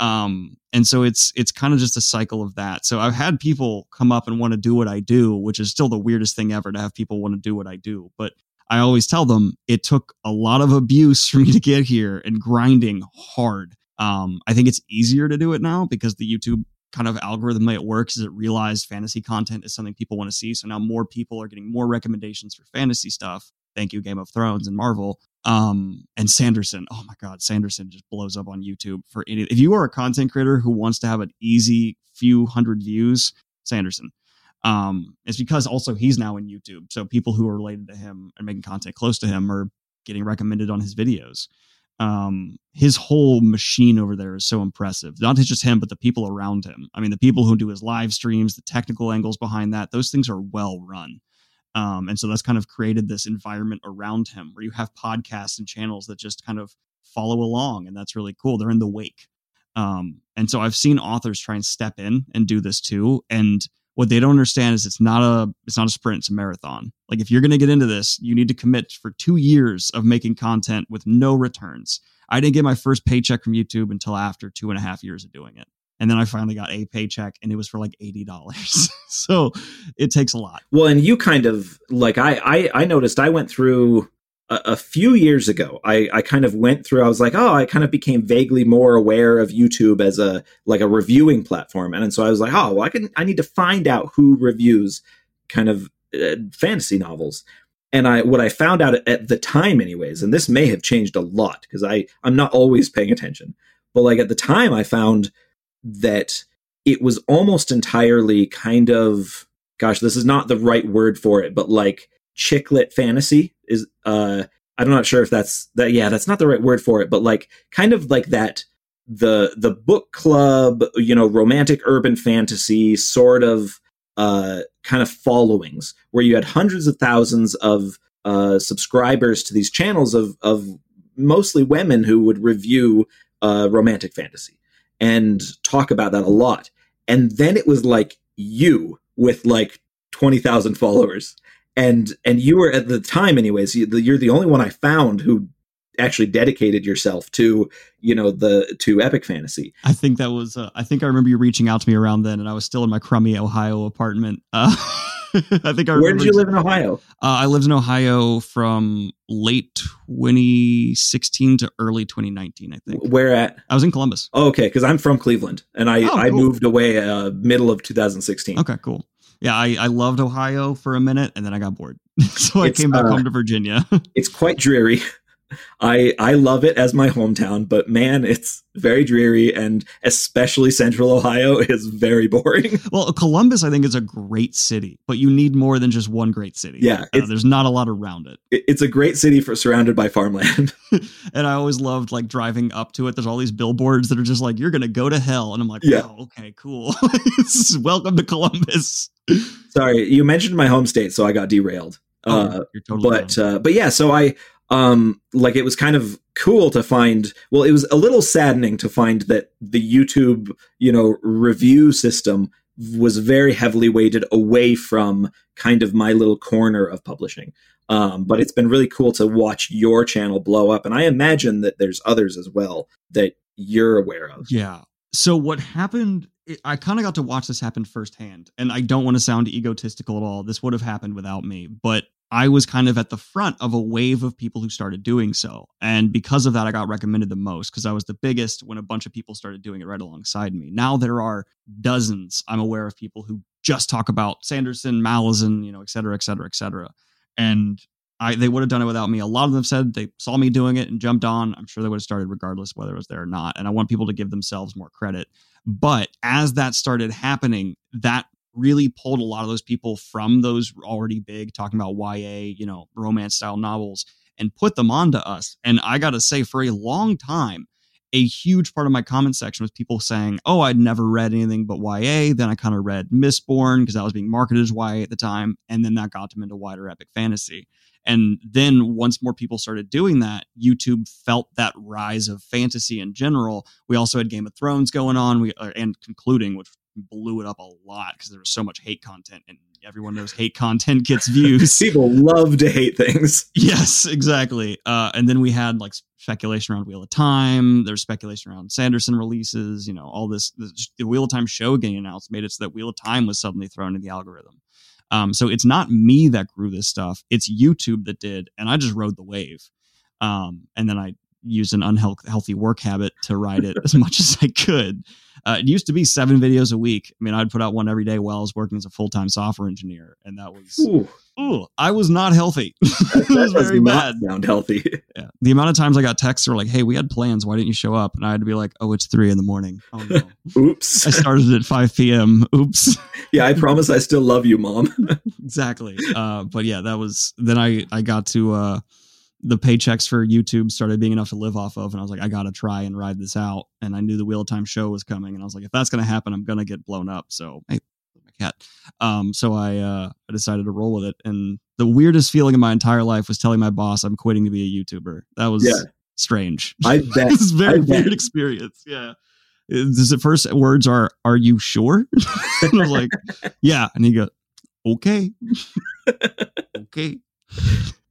um and so it's it's kind of just a cycle of that. So i've had people come up and want to do what i do which is still the weirdest thing ever to have people want to do what i do. But i always tell them it took a lot of abuse for me to get here and grinding hard. Um i think it's easier to do it now because the youtube kind of algorithm it works is it realized fantasy content is something people want to see. So now more people are getting more recommendations for fantasy stuff thank you game of thrones and marvel um and sanderson. Oh my god sanderson just blows up on youtube for any if you are a content creator who wants to have an easy few hundred views sanderson. Um it's because also he's now in youtube so people who are related to him and making content close to him are getting recommended on his videos. Um his whole machine over there is so impressive. Not just him but the people around him. I mean the people who do his live streams the technical angles behind that those things are well run um, and so that's kind of created this environment around him where you have podcasts and channels that just kind of follow along. And that's really cool. They're in the wake. Um, and so I've seen authors try and step in and do this too. And what they don't understand is it's not a it's not a sprint, it's a marathon. Like if you're gonna get into this, you need to commit for two years of making content with no returns. I didn't get my first paycheck from YouTube until after two and a half years of doing it and then I finally got a paycheck, and it was for like eighty dollars. so it takes a lot. Well, and you kind of like I I, I noticed I went through a, a, few years ago. I I kind of went through. I was like, oh, I kind of became vaguely more aware of YouTube as a like a reviewing platform, and, and so I was like, oh, well, I can I need to find out who reviews kind of uh, fantasy novels. And I what I found out at the time, anyways, and this may have changed a lot because I I'm not always paying attention, but like at the time, I found that it was almost entirely kind of gosh this is not the right word for it but like chick lit fantasy is uh i'm not sure if that's that yeah that's not the right word for it but like kind of like that the the book club you know romantic urban fantasy sort of uh kind of followings where you had hundreds of thousands of uh subscribers to these channels of of mostly women who would review uh romantic fantasy and talk about that a lot. And then it was like you with like 20,000 followers. And and you were at the time anyways, you're the only one I found who actually dedicated yourself to you know the to epic fantasy i think that was uh, i think i remember you reaching out to me around then and i was still in my crummy ohio apartment uh, i think i where did you live in ohio uh, i lived in ohio from late 2016 to early 2019 i think where at i was in columbus oh, okay because i'm from cleveland and i oh, cool. i moved away uh, middle of 2016 okay cool yeah, I, I loved Ohio for a minute and then I got bored. so I it's, came back uh, home to Virginia. it's quite dreary. I I love it as my hometown, but man, it's very dreary, and especially Central Ohio is very boring. Well, Columbus, I think, is a great city, but you need more than just one great city. Yeah, uh, there's not a lot around it. It's a great city for surrounded by farmland. and I always loved like driving up to it. There's all these billboards that are just like, "You're gonna go to hell," and I'm like, "Yeah, oh, okay, cool. Welcome to Columbus." Sorry, you mentioned my home state, so I got derailed. Oh, uh, totally but uh, but yeah, so I um like it was kind of cool to find well it was a little saddening to find that the youtube you know review system was very heavily weighted away from kind of my little corner of publishing. Um, but it's been really cool to watch your channel blow up and i imagine that there's others as well that you're aware of. Yeah. So what happened i kind of got to watch this happen firsthand and i don't want to sound egotistical at all. This would have happened without me but I was kind of at the front of a wave of people who started doing so. And because of that, I got recommended the most because I was the biggest when a bunch of people started doing it right alongside me. Now there are dozens I'm aware of people who just talk about Sanderson, Malazan, you know, et cetera, et cetera, et cetera. And I, they would have done it without me. A lot of them said they saw me doing it and jumped on. I'm sure they would have started regardless whether it was there or not. And I want people to give themselves more credit. But as that started happening, that really pulled a lot of those people from those already big talking about YA, you know, romance style novels and put them onto us. And I got to say, for a long time, a huge part of my comment section was people saying, Oh, I'd never read anything but YA. Then I kind of read Mistborn because I was being marketed as YA at the time. And then that got them into wider epic fantasy. And then once more people started doing that, YouTube felt that rise of fantasy in general. We also had Game of Thrones going on, we uh, and concluding, which blew it up a lot because there was so much hate content and everyone knows hate content gets views. People love to hate things. Yes exactly. Uh, and then we had like speculation around wheel of time. There's speculation around sanderson releases you know all this the wheel of time show getting announced made it so that wheel of time was suddenly thrown in the algorithm. Um, so it's not me that grew this stuff. It's youtube that did and i just rode the wave. Um, and then i used an unhealthy work habit to ride it as much as i could uh, it used to be seven videos a week. I mean, I'd put out one every day while I was working as a full time software engineer, and that was ooh, ooh I was not healthy. it was very bad. Sound healthy. Yeah. The amount of times I got texts were like, "Hey, we had plans. Why didn't you show up?" And I had to be like, "Oh, it's three in the morning. Oh no. Oops. I started at five p.m. Oops. yeah, I promise I still love you, mom. exactly. Uh, but yeah, that was then I I got to. Uh, the paychecks for YouTube started being enough to live off of. And I was like, I got to try and ride this out. And I knew the Wheel of Time show was coming. And I was like, if that's going to happen, I'm going to get blown up. So, hey, my cat. Um, so I, uh, I decided to roll with it. And the weirdest feeling in my entire life was telling my boss I'm quitting to be a YouTuber. That was yeah. strange. I bet. it was very weird experience. Yeah. The first words are, Are you sure? I was like, Yeah. And he goes, Okay. okay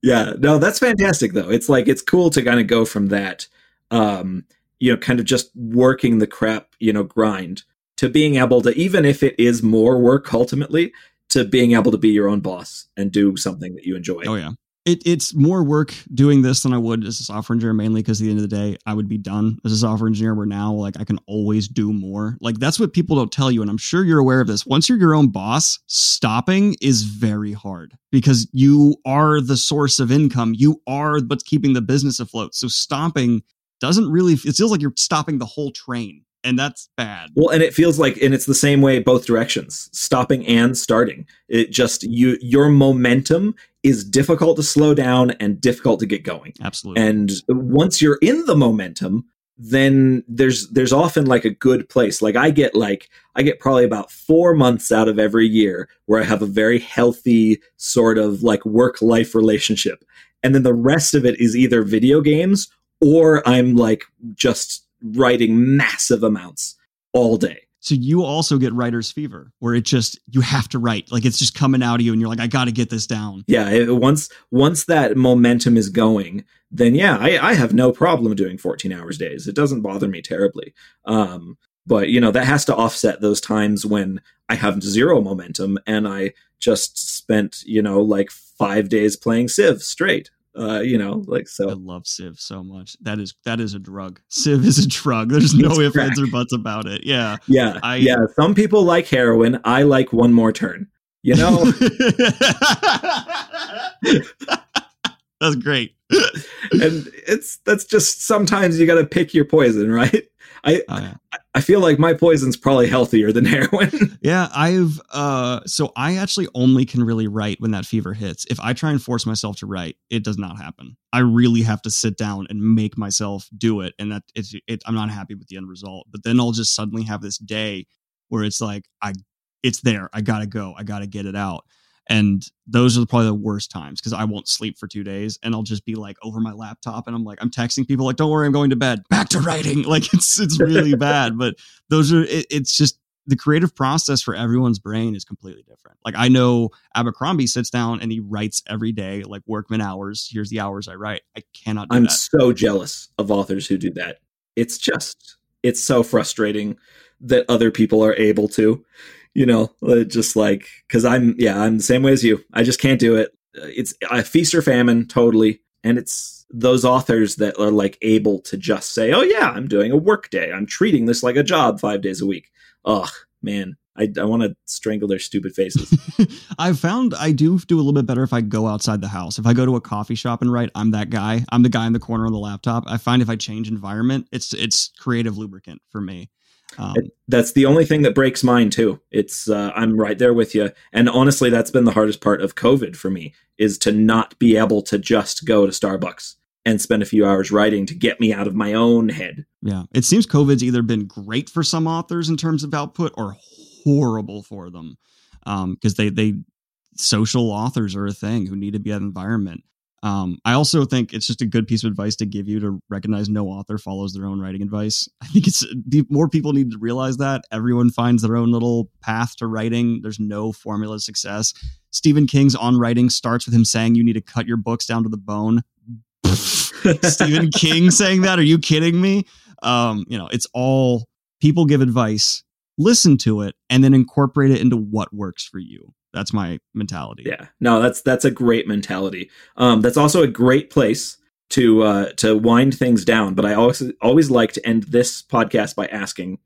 yeah no that's fantastic though. It's like it's cool to kind of go from that um you know kind of just working the crap you know grind to being able to even if it is more work ultimately to being able to be your own boss and do something that you enjoy. Oh yeah it, it's more work doing this than I would as a software engineer, mainly because at the end of the day, I would be done as a software engineer. Where now, like, I can always do more. Like, that's what people don't tell you. And I'm sure you're aware of this. Once you're your own boss, stopping is very hard because you are the source of income. You are what's keeping the business afloat. So, stopping doesn't really, it feels like you're stopping the whole train and that's bad. Well, and it feels like, and it's the same way both directions, stopping and starting. It just you your momentum is difficult to slow down and difficult to get going. Absolutely. And once you're in the momentum, then there's there's often like a good place. Like I get like I get probably about 4 months out of every year where I have a very healthy sort of like work life relationship. And then the rest of it is either video games or I'm like just writing massive amounts all day. So you also get writer's fever, where it just you have to write, like it's just coming out of you, and you're like, I got to get this down. Yeah, it, once once that momentum is going, then yeah, I, I have no problem doing 14 hours days. It doesn't bother me terribly. Um, but you know that has to offset those times when I have zero momentum and I just spent you know like five days playing Civ straight. Uh, you know, like so. I love Civ so much. That is that is a drug. Civ is a drug. There's no ifs, ands, or buts about it. Yeah, yeah, I, yeah. Some people like heroin. I like one more turn. You know. that's great. and it's that's just sometimes you got to pick your poison, right? I yeah. I feel like my poison's probably healthier than heroin. yeah, I've uh so I actually only can really write when that fever hits. If I try and force myself to write, it does not happen. I really have to sit down and make myself do it and that it's it, I'm not happy with the end result. But then I'll just suddenly have this day where it's like I it's there. I got to go. I got to get it out. And those are probably the worst times because I won't sleep for two days and I'll just be like over my laptop and I'm like, I'm texting people like, don't worry, I'm going to bed. Back to writing. Like it's it's really bad. But those are it, it's just the creative process for everyone's brain is completely different. Like I know Abercrombie sits down and he writes every day, like workman hours. Here's the hours I write. I cannot I'm that. so jealous of authors who do that. It's just it's so frustrating that other people are able to you know, uh, just like because I'm yeah I'm the same way as you. I just can't do it. Uh, it's a feast or famine totally, and it's those authors that are like able to just say, "Oh yeah, I'm doing a work day. I'm treating this like a job five days a week." Ugh, man, I, I want to strangle their stupid faces. I've found I do do a little bit better if I go outside the house. If I go to a coffee shop and write, I'm that guy. I'm the guy in the corner on the laptop. I find if I change environment, it's it's creative lubricant for me. Um, that's the only thing that breaks mine too. It's uh, I'm right there with you, and honestly, that's been the hardest part of COVID for me is to not be able to just go to Starbucks and spend a few hours writing to get me out of my own head. Yeah, it seems COVID's either been great for some authors in terms of output or horrible for them because um, they they social authors are a thing who need to be at environment. Um, I also think it's just a good piece of advice to give you to recognize no author follows their own writing advice. I think it's more people need to realize that everyone finds their own little path to writing. There's no formula of success. Stephen King's on writing starts with him saying you need to cut your books down to the bone. Stephen King saying that? Are you kidding me? Um, you know, it's all people give advice, listen to it, and then incorporate it into what works for you. That's my mentality. Yeah. No, that's that's a great mentality. Um, that's also a great place to uh, to wind things down. But I always always like to end this podcast by asking,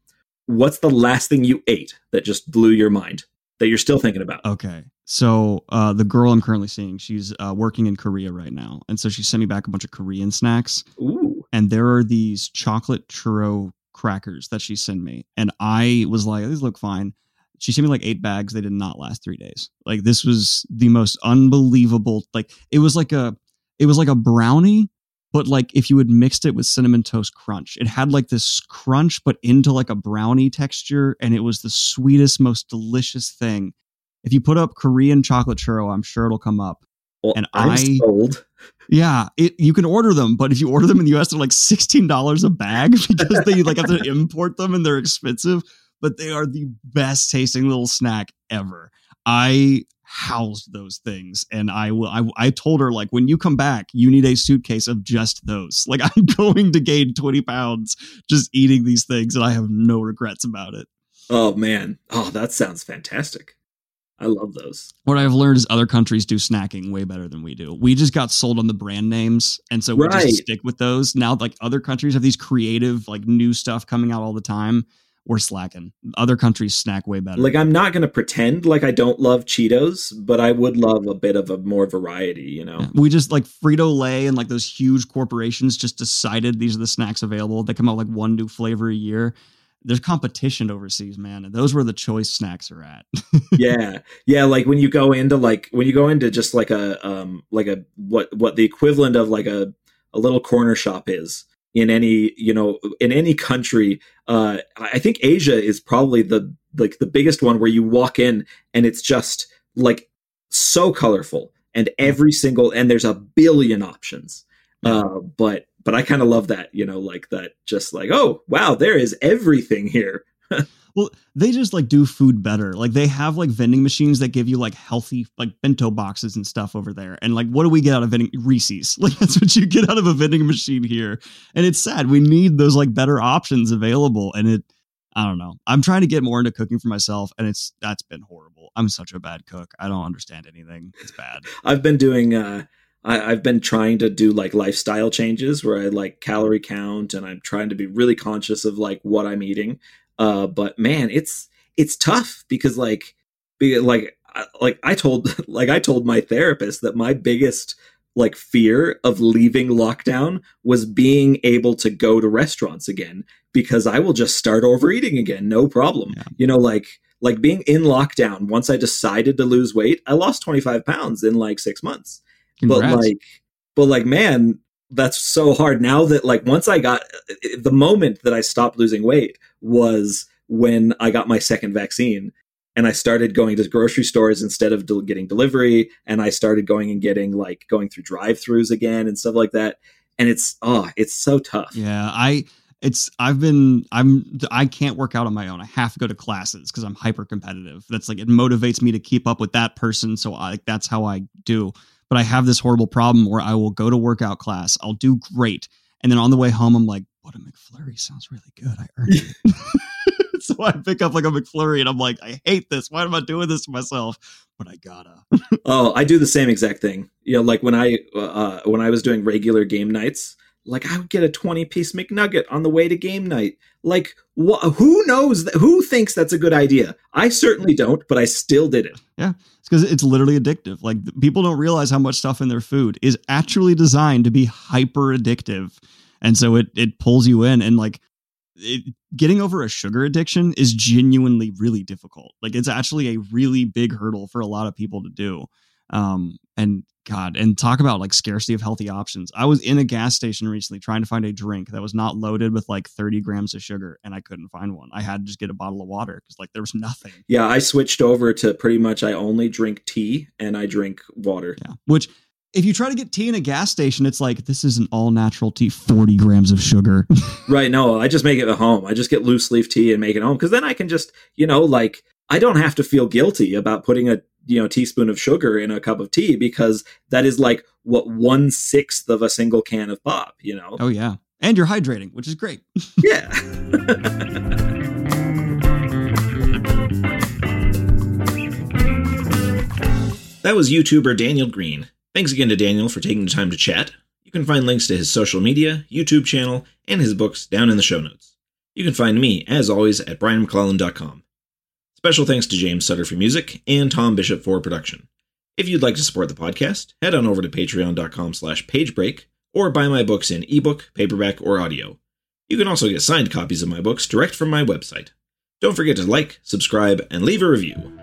what's the last thing you ate that just blew your mind that you're still thinking about? Okay. So uh, the girl I'm currently seeing, she's uh, working in Korea right now, and so she sent me back a bunch of Korean snacks. Ooh. And there are these chocolate churro crackers that she sent me, and I was like, these look fine. She sent me like eight bags. They did not last three days. Like this was the most unbelievable. Like it was like a, it was like a brownie, but like if you had mixed it with cinnamon toast crunch, it had like this crunch, but into like a brownie texture, and it was the sweetest, most delicious thing. If you put up Korean chocolate churro, I'm sure it'll come up. Well, and I'm I sold. Yeah, it, you can order them, but if you order them in the US, they're like sixteen dollars a bag because they like have to import them and they're expensive but they are the best tasting little snack ever. I housed those things and I will I, I told her like when you come back you need a suitcase of just those. Like I'm going to gain 20 pounds just eating these things and I have no regrets about it. Oh man. Oh that sounds fantastic. I love those. What I've learned is other countries do snacking way better than we do. We just got sold on the brand names and so we right. just stick with those. Now like other countries have these creative like new stuff coming out all the time we're slacking. Other countries snack way better. Like I'm not going to pretend like I don't love Cheetos, but I would love a bit of a more variety, you know. Yeah. We just like Frito Lay and like those huge corporations just decided these are the snacks available. They come out like one new flavor a year. There's competition overseas, man, and those where the choice snacks are at. yeah, yeah. Like when you go into like when you go into just like a um like a what what the equivalent of like a a little corner shop is in any you know in any country uh i think asia is probably the like the biggest one where you walk in and it's just like so colorful and every single and there's a billion options. Uh but but i kind of love that you know like that just like oh wow there is everything here well, they just like do food better. Like they have like vending machines that give you like healthy like bento boxes and stuff over there. And like, what do we get out of vending Reese's? Like that's what you get out of a vending machine here. And it's sad. We need those like better options available. And it, I don't know. I'm trying to get more into cooking for myself, and it's that's been horrible. I'm such a bad cook. I don't understand anything. It's bad. I've been doing. uh I, I've been trying to do like lifestyle changes where I like calorie count, and I'm trying to be really conscious of like what I'm eating. Uh, but man, it's it's tough because like, like like I told like I told my therapist that my biggest like fear of leaving lockdown was being able to go to restaurants again because I will just start overeating again, no problem. Yeah. You know, like like being in lockdown. Once I decided to lose weight, I lost 25 pounds in like six months. Congrats. But like, but like, man, that's so hard. Now that like once I got the moment that I stopped losing weight was when I got my second vaccine and I started going to grocery stores instead of getting delivery and I started going and getting like going through drive-throughs again and stuff like that and it's oh it's so tough. Yeah, I it's I've been I'm I can't work out on my own. I have to go to classes because I'm hyper competitive. That's like it motivates me to keep up with that person. So I like that's how I do. But I have this horrible problem where I will go to workout class, I'll do great, and then on the way home I'm like, what a McFlurry sounds really good. I earned it. so I pick up like a McFlurry and I'm like, I hate this. Why am I doing this to myself? But I gotta. oh, I do the same exact thing. You know, like when I uh, when I was doing regular game nights, like I would get a 20 piece McNugget on the way to game night. Like wh- who knows that, who thinks that's a good idea? I certainly don't, but I still did it. Yeah. It's cuz it's literally addictive. Like people don't realize how much stuff in their food is actually designed to be hyper addictive. And so it it pulls you in and like it, getting over a sugar addiction is genuinely really difficult. Like it's actually a really big hurdle for a lot of people to do. Um, and God, and talk about like scarcity of healthy options. I was in a gas station recently trying to find a drink that was not loaded with like 30 grams of sugar, and I couldn't find one. I had to just get a bottle of water because like there was nothing. Yeah, I switched over to pretty much I only drink tea and I drink water. Yeah, which if you try to get tea in a gas station, it's like this is an all natural tea, 40 grams of sugar. right. No, I just make it at home. I just get loose leaf tea and make it home because then I can just, you know, like I don't have to feel guilty about putting a you know teaspoon of sugar in a cup of tea because that is like what one sixth of a single can of pop. You know. Oh yeah, and you're hydrating, which is great. yeah. that was YouTuber Daniel Greene. Thanks again to Daniel for taking the time to chat. You can find links to his social media, YouTube channel, and his books down in the show notes. You can find me, as always, at brianmcclellan.com. Special thanks to James Sutter for music and Tom Bishop for production. If you'd like to support the podcast, head on over to patreon.com slash pagebreak or buy my books in ebook, paperback, or audio. You can also get signed copies of my books direct from my website. Don't forget to like, subscribe, and leave a review.